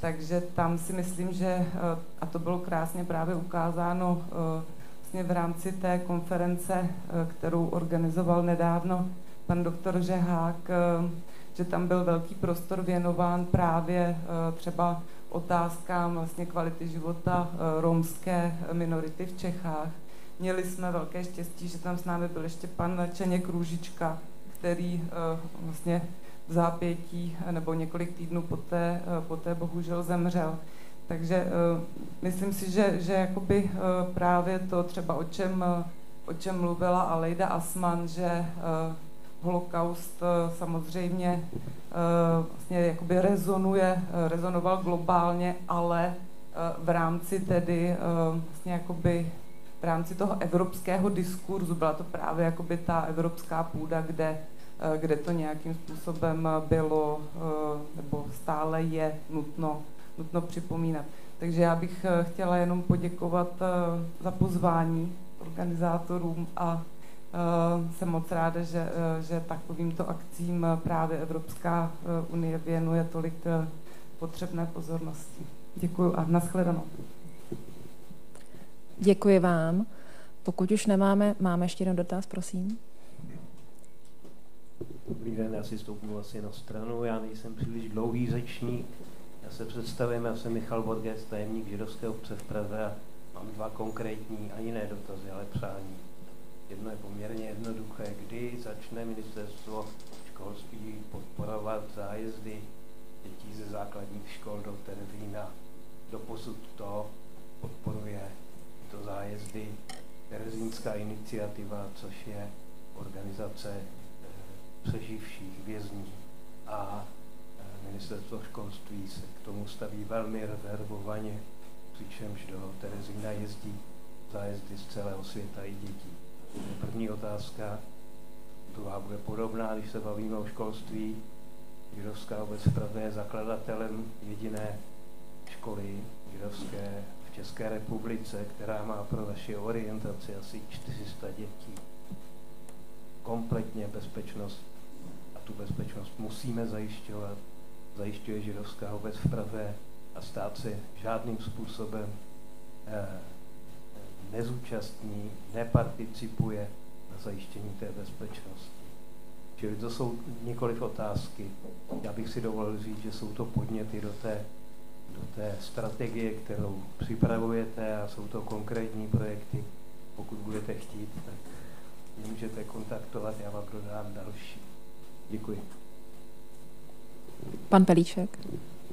Takže tam si myslím, že, eh, a to bylo krásně právě ukázáno eh, vlastně v rámci té konference, eh, kterou organizoval nedávno pan doktor Žehák, že tam byl velký prostor věnován právě třeba otázkám vlastně kvality života romské minority v Čechách. Měli jsme velké štěstí, že tam s námi byl ještě pan Čeněk Růžička, který vlastně zápětí nebo několik týdnů poté, eh, poté bohužel zemřel. Takže uh, myslím si, že, že jakoby právě to třeba o čem, o čem mluvila Alejda Asman, že holokaust samozřejmě vlastně jakoby rezonuje, rezonoval globálně, ale v rámci tedy vlastně jakoby v rámci toho evropského diskurzu byla to právě jakoby ta evropská půda, kde Eh, kde to nějakým způsobem bylo eh, nebo stále je nutno, nutno připomínat. Takže já bych eh, chtěla jenom poděkovat za pozvání organizátorům a jsem moc ráda, že, že takovýmto akcím právě Evropská unie věnuje tolik potřebné pozornosti. Děkuji a nashledanou. Děkuji vám. Pokud už nemáme, máme ještě jeden dotaz, prosím. Dobrý den, já si stoupnu asi na stranu, já nejsem příliš dlouhý řečník. Já se představím, já jsem Michal Borges, tajemník židovské obce v Praze a mám dva konkrétní, ani ne dotazy, ale přání. Jedno je poměrně jednoduché. Kdy začne ministerstvo školství podporovat zájezdy dětí ze základních škol do Terezína? Doposud to podporuje to zájezdy Terezínská iniciativa, což je organizace přeživších vězní a e, ministerstvo školství se k tomu staví velmi rezervovaně, přičemž do Terezína jezdí zájezdy z celého světa i dětí. První otázka. Druhá bude podobná, když se bavíme o školství. židovská obec v Praze je zakladatelem jediné školy židovské v České republice, která má pro vaši orientaci asi 400 dětí. Kompletně bezpečnost tu bezpečnost musíme zajišťovat. Zajišťuje židovská obec v Praze a stát se žádným způsobem eh, nezúčastní, neparticipuje na zajištění té bezpečnosti. Čili to jsou nikoliv otázky. Já bych si dovolil říct, že jsou to podněty do té, do té strategie, kterou připravujete a jsou to konkrétní projekty. Pokud budete chtít, tak můžete kontaktovat, já vám dodám další. Děkuji. Pan Pelíček.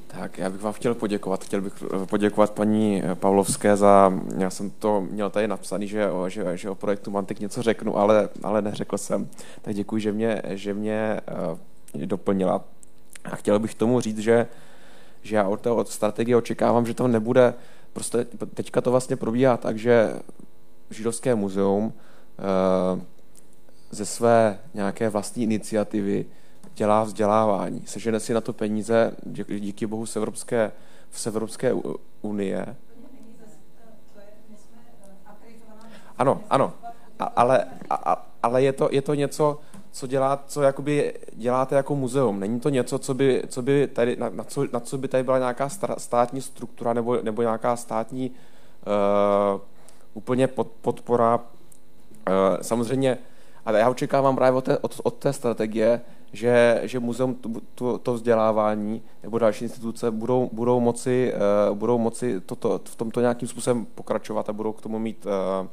Tak já bych vám chtěl poděkovat. Chtěl bych poděkovat paní Pavlovské za, já jsem to měl tady napsaný, že, že, že o projektu Mantik něco řeknu, ale, ale neřekl jsem. Tak děkuji, že mě, že mě uh, doplnila. A chtěl bych tomu říct, že, že já od té od strategie očekávám, že to nebude, prostě teďka to vlastně probíhá tak, že Židovské muzeum uh, ze své nějaké vlastní iniciativy dělá vzdělávání. Sežene si na to peníze, díky bohu z Evropské, z Evropské unie. Ano, ano, a, ale, a, ale je, to, je to něco, co, dělá, co jakoby děláte jako muzeum. Není to něco, co by, co by tady, na, na, co, na co by tady byla nějaká státní struktura nebo, nebo nějaká státní uh, úplně pod, podpora. Uh, samozřejmě, ale já očekávám právě od té, od, od té strategie, že, že muzeum to, to vzdělávání nebo další instituce budou, budou moci, uh, budou moci toto, v tomto nějakým způsobem pokračovat a budou k tomu mít uh, uh,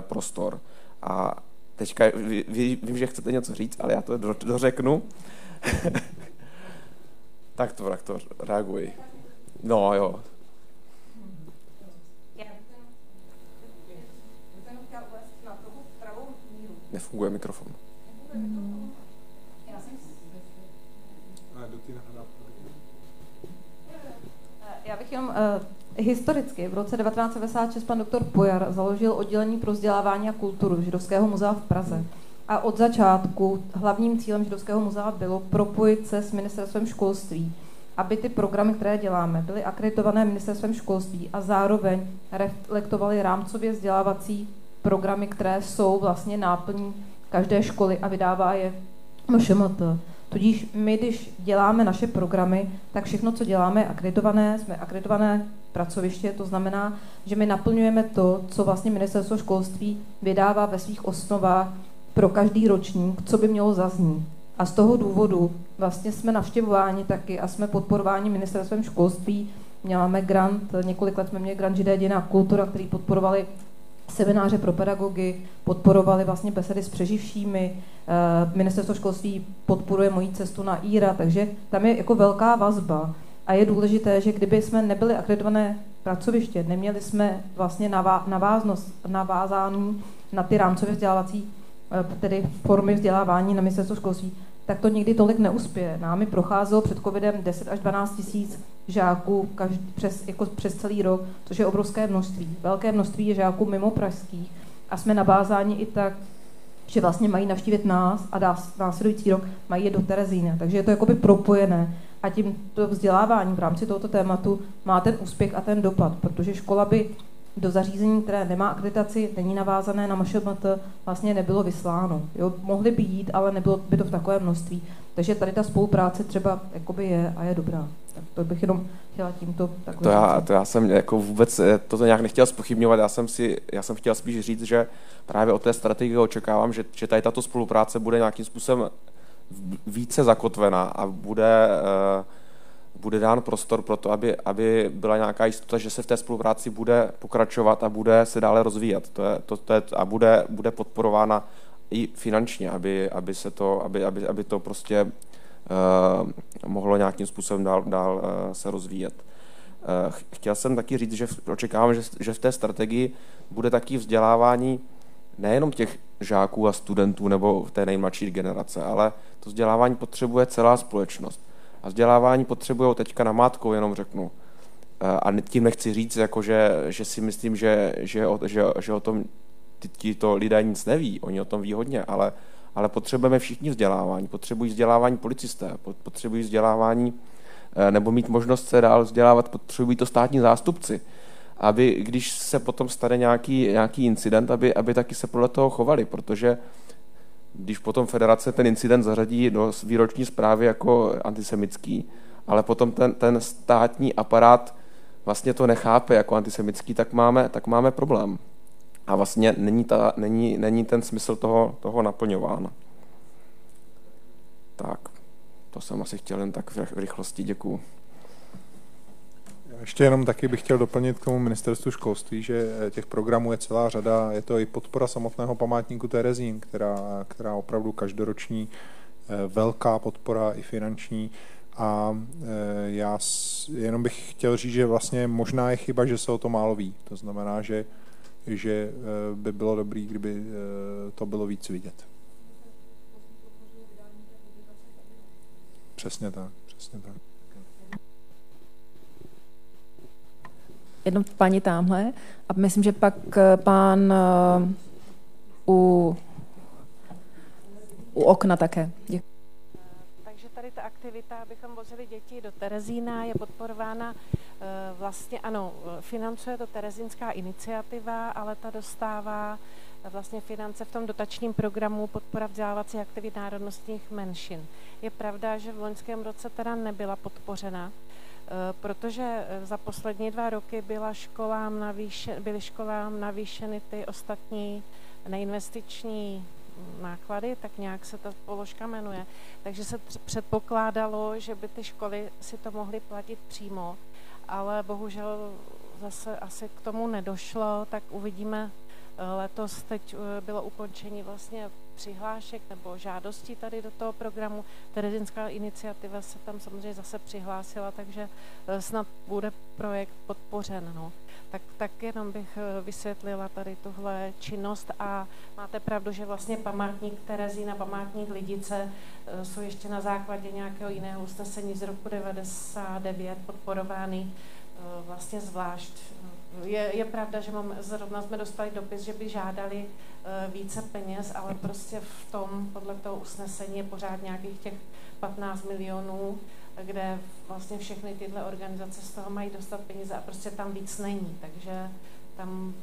prostor. A teďka vy, vy, vím, že chcete něco říct, ale já to do, dořeknu. tak to, tak to reaguji. No jo. Nefunguje mikrofon. Já bych jenom uh, historicky, v roce 1996 pan doktor Pojar založil oddělení pro vzdělávání a kulturu Židovského muzea v Praze. A od začátku hlavním cílem Židovského muzea bylo propojit se s ministerstvem školství, aby ty programy, které děláme, byly akreditované ministerstvem školství a zároveň reflektovaly rámcově vzdělávací programy, které jsou vlastně náplní každé školy a vydává je MŠMT. Tudíž my, když děláme naše programy, tak všechno, co děláme, je akreditované, jsme akreditované pracoviště, to znamená, že my naplňujeme to, co vlastně ministerstvo školství vydává ve svých osnovách pro každý ročník, co by mělo zaznít. A z toho důvodu vlastně jsme navštěvováni taky a jsme podporováni ministerstvem školství. Měláme grant, několik let jsme měli grant Židé dějina kultura, který podporovali semináře pro pedagogy, podporovali vlastně besedy s přeživšími, eh, ministerstvo školství podporuje moji cestu na IRA, takže tam je jako velká vazba. A je důležité, že kdyby jsme nebyli akreditované pracoviště, neměli jsme vlastně naváznost, navázání na ty rámcové vzdělávací, eh, tedy formy vzdělávání na ministerstvo školství, tak to nikdy tolik neuspěje. Námi procházelo před covidem 10 až 12 tisíc žáků každý, přes, jako přes celý rok, což je obrovské množství. Velké množství je žáků mimo pražských a jsme nabázáni i tak, že vlastně mají navštívit nás a dá, následující rok mají je do Terezína. Takže je to jakoby propojené a tím to vzdělávání v rámci tohoto tématu má ten úspěch a ten dopad, protože škola by do zařízení, které nemá akreditaci, není navázané na MŠMT, vlastně nebylo vysláno. Jo, mohli by jít, ale nebylo by to v takové množství. Takže tady ta spolupráce třeba jakoby je a je dobrá. Tak to bych jenom chtěla tímto takhle to já, to já jsem jako vůbec eh, toto nějak nechtěl spochybňovat, já jsem, si, já jsem chtěl spíš říct, že právě o té strategii očekávám, že, že tady tato spolupráce bude nějakým způsobem více zakotvená a bude uh, bude dán prostor pro to, aby, aby byla nějaká jistota, že se v té spolupráci bude pokračovat a bude se dále rozvíjet. To je, to, to je, a bude, bude podporována i finančně, aby, aby, se to, aby, aby, aby to prostě uh, mohlo nějakým způsobem dál, dál uh, se rozvíjet. Uh, chtěl jsem taky říct, že očekávám, že, že v té strategii bude taky vzdělávání nejenom těch žáků a studentů nebo té nejmladší generace, ale to vzdělávání potřebuje celá společnost. A vzdělávání potřebují teďka na mátkou, jenom řeknu. Eh, a tím nechci říct, jako že, že si myslím, že, že, že, že o tom ti to lidé nic neví, oni o tom ví hodně, ale, ale potřebujeme všichni vzdělávání. Potřebují vzdělávání policisté, potřebují vzdělávání eh, nebo mít možnost se dál vzdělávat, potřebují to státní zástupci, aby když se potom stane nějaký, nějaký incident, aby, aby taky se podle toho chovali, protože když potom federace ten incident zařadí do výroční zprávy jako antisemický, ale potom ten, ten státní aparát vlastně to nechápe jako antisemický, tak máme, tak máme problém. A vlastně není, ta, není, není ten smysl toho, toho naplňován. Tak, to jsem asi chtěl jen tak v rychlosti. Děkuju. Ještě jenom taky bych chtěl doplnit k tomu ministerstvu školství, že eh, těch programů je celá řada. Je to i podpora samotného památníku Terezín, která, která opravdu každoroční eh, velká podpora i finanční. A eh, já jenom bych chtěl říct, že vlastně možná je chyba, že se o to málo ví. To znamená, že, že by bylo dobré, kdyby to bylo víc vidět. Přesně tak, přesně tak. Jednou paní tamhle a myslím, že pak eh, pán uh, u, u okna také. Děkuji. Takže tady ta aktivita, abychom vozili děti do Terezína, je podporována eh, vlastně, ano, financuje to Terezínská iniciativa, ale ta dostává vlastně finance v tom dotačním programu podpora vzdělávací aktivit národnostních menšin. Je pravda, že v loňském roce teda nebyla podpořena, Eh, protože eh, za poslední dva roky byla školám navýše, byly školám navýšeny ty ostatní neinvestiční náklady, tak nějak se ta položka jmenuje. Takže se předpokládalo, že by ty školy si to mohly platit přímo, ale bohužel zase asi k tomu nedošlo, tak uvidíme letos. Teď eh, bylo ukončení vlastně přihlášek nebo žádostí tady do toho programu. Terezinská iniciativa se tam samozřejmě zase přihlásila, takže eh, snad bude projekt podpořen. No. Tak, tak jenom bych eh, vysvětlila tady tuhle činnost a máte pravdu, že vlastně památník Terezína, památník Lidice eh, jsou ještě na základě nějakého jiného usnesení z roku 99 podporovány vlastně zvlášť je, je pravda, že máme, zrovna jsme dostali dopis, že by žádali uh, více peněz, ale prostě v tom, podle toho usnesení je pořád nějakých těch 15 milionů, kde vlastně všechny tyhle organizace z toho mají dostat peníze a prostě tam víc není, takže tam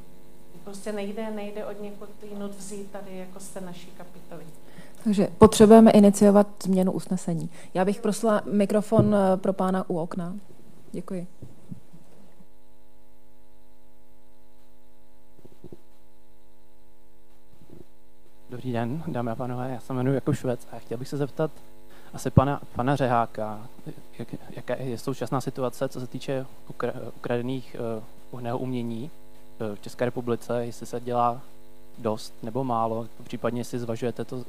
prostě nejde, nejde od někud jinut vzít tady jako jste naší kapitoly. Takže potřebujeme iniciovat změnu usnesení. Já bych prosila mikrofon eh, pro pána u okna. Děkuji. Dobrý den, dámy a pánové, já se jmenuji jako Švec a chtěl bych se zeptat asi pana, pana Řeháka, jak, jaká je současná situace, co se týče ukra, ukradených uh, umění v České republice, jestli se dělá dost nebo málo, případně jestli zvažujete to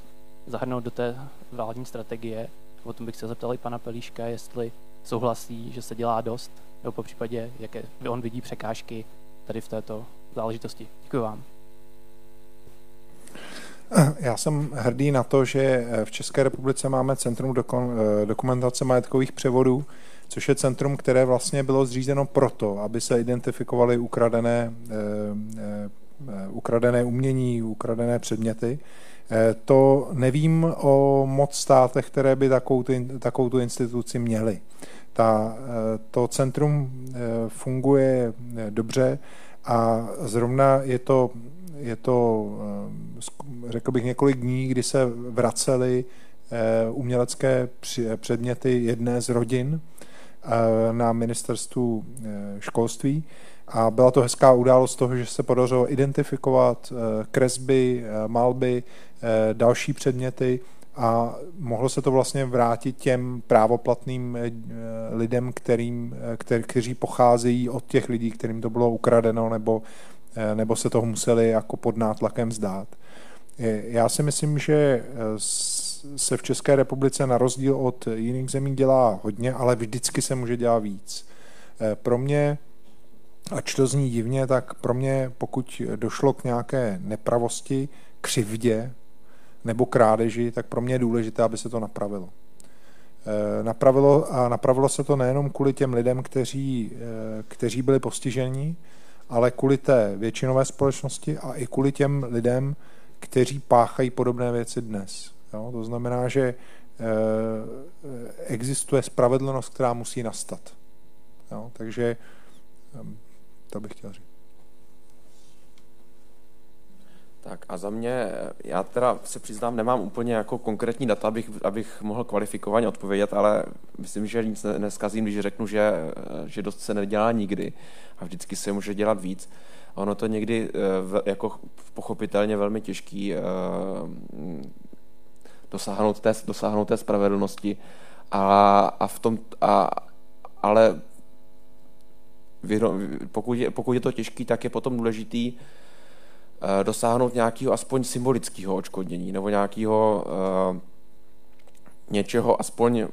zahrnout do té vládní strategie. O tom bych se zeptal i pana Pelíška, jestli souhlasí, že se dělá dost, nebo po případě, jaké on vidí překážky tady v této záležitosti. Děkuji vám. Já jsem hrdý na to, že eh, v České republice máme Centrum eh, dokumentace majetkových převodů, což je centrum, které vlastně bylo zřízeno proto, aby se identifikovaly ukradené, eh, ukradené umění, ukradené předměty. To nevím o moc státech, které by takovou, takovou tu instituci měly. Ta, to centrum funguje dobře a zrovna je to je to, eh, řekl bych, několik dní, kdy se vracely eh, umělecké předměty jedné z rodin eh, na ministerstvu školství. A byla to hezká událost toho, že se podařilo identifikovat kresby, malby, další předměty a mohlo se to vlastně vrátit těm právoplatným lidem, kterým, kteří pocházejí od těch lidí, kterým to bylo ukradeno nebo Eh, nebo se toho museli jako pod nátlakem zdát. Já si myslím, že eh, se v České republice na rozdíl od jiných zemí dělá hodně, ale vždycky se může dělat víc. Eh, pro mě, ač to zní divně, tak pro mě, pokud došlo k nějaké nepravosti, křivdě nebo krádeži, tak pro mě je důležité, aby se to napravilo. Napravilo a napravilo se to nejenom kvůli těm lidem, kteří, kteří byli postiženi, ale kvůli té většinové společnosti a i kvůli těm lidem, kteří páchají podobné věci dnes. Jo? To znamená, že existuje spravedlnost, která musí nastat. Jo? Takže to bych chtěl říct. Tak a za mě, já teda se přiznám, nemám úplně jako konkrétní data, abych, abych mohl kvalifikovaně odpovědět, ale myslím, že nic neskazím, když řeknu, že, že dost se nedělá nikdy a vždycky se může dělat víc. Ono to někdy eh, jako pochopitelně velmi těžký eh, dosáhnout té, dosáhnout té spravedlnosti, a, a v tom, a, ale pokud je, pokud je to těžký, tak je potom důležitý dosáhnout nějakého aspoň symbolického očkodnění nebo nějakého uh, něčeho aspoň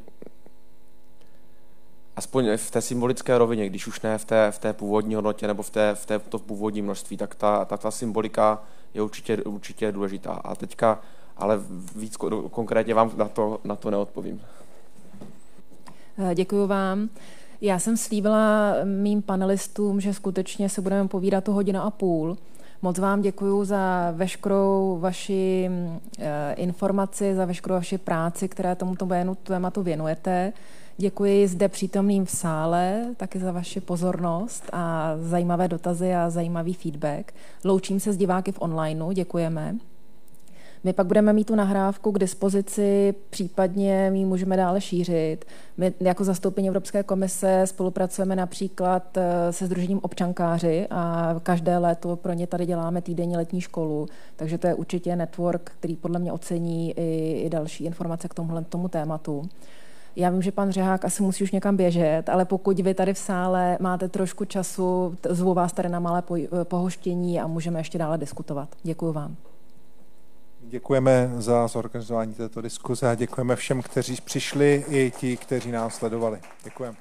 aspoň v té symbolické rovině, když už ne v té, v té původní hodnotě nebo v té, v té to původní množství, tak ta, ta, ta symbolika je určitě, určitě důležitá. A teďka, ale víc konkrétně vám na to, na to neodpovím. Eh, děkuji vám. Já jsem slíbila mým panelistům, že skutečně se budeme povídat tu hodinu a půl. Moc vám děkuji za veškerou vaši eh, informaci, za veškerou vaši práci, které tomuto tématu věnujete. Děkuji zde přítomným v sále, taky za vaši pozornost a zajímavé dotazy a zajímavý feedback. Loučím se s diváky v onlineu, děkujeme. My pak budeme mít tu nahrávku k dispozici, případně ji můžeme dále šířit. My jako zastoupení Evropské komise spolupracujeme například eh, se Združením občankáři a každé léto pro ně tady děláme týdenní letní školu, takže to je určitě network, který podle mě ocení i, i další informace k tomuhle tomu tématu. Já vím, že pan Řehák asi musí už někam běžet, ale pokud vy tady v sále máte trošku času, zvu vás tady na malé pohoštění a můžeme ještě dále diskutovat. Děkuji vám. Děkujeme za zorganizování této diskuze a děkujeme všem, kteří přišli i ti, kteří nás sledovali. Děkujeme.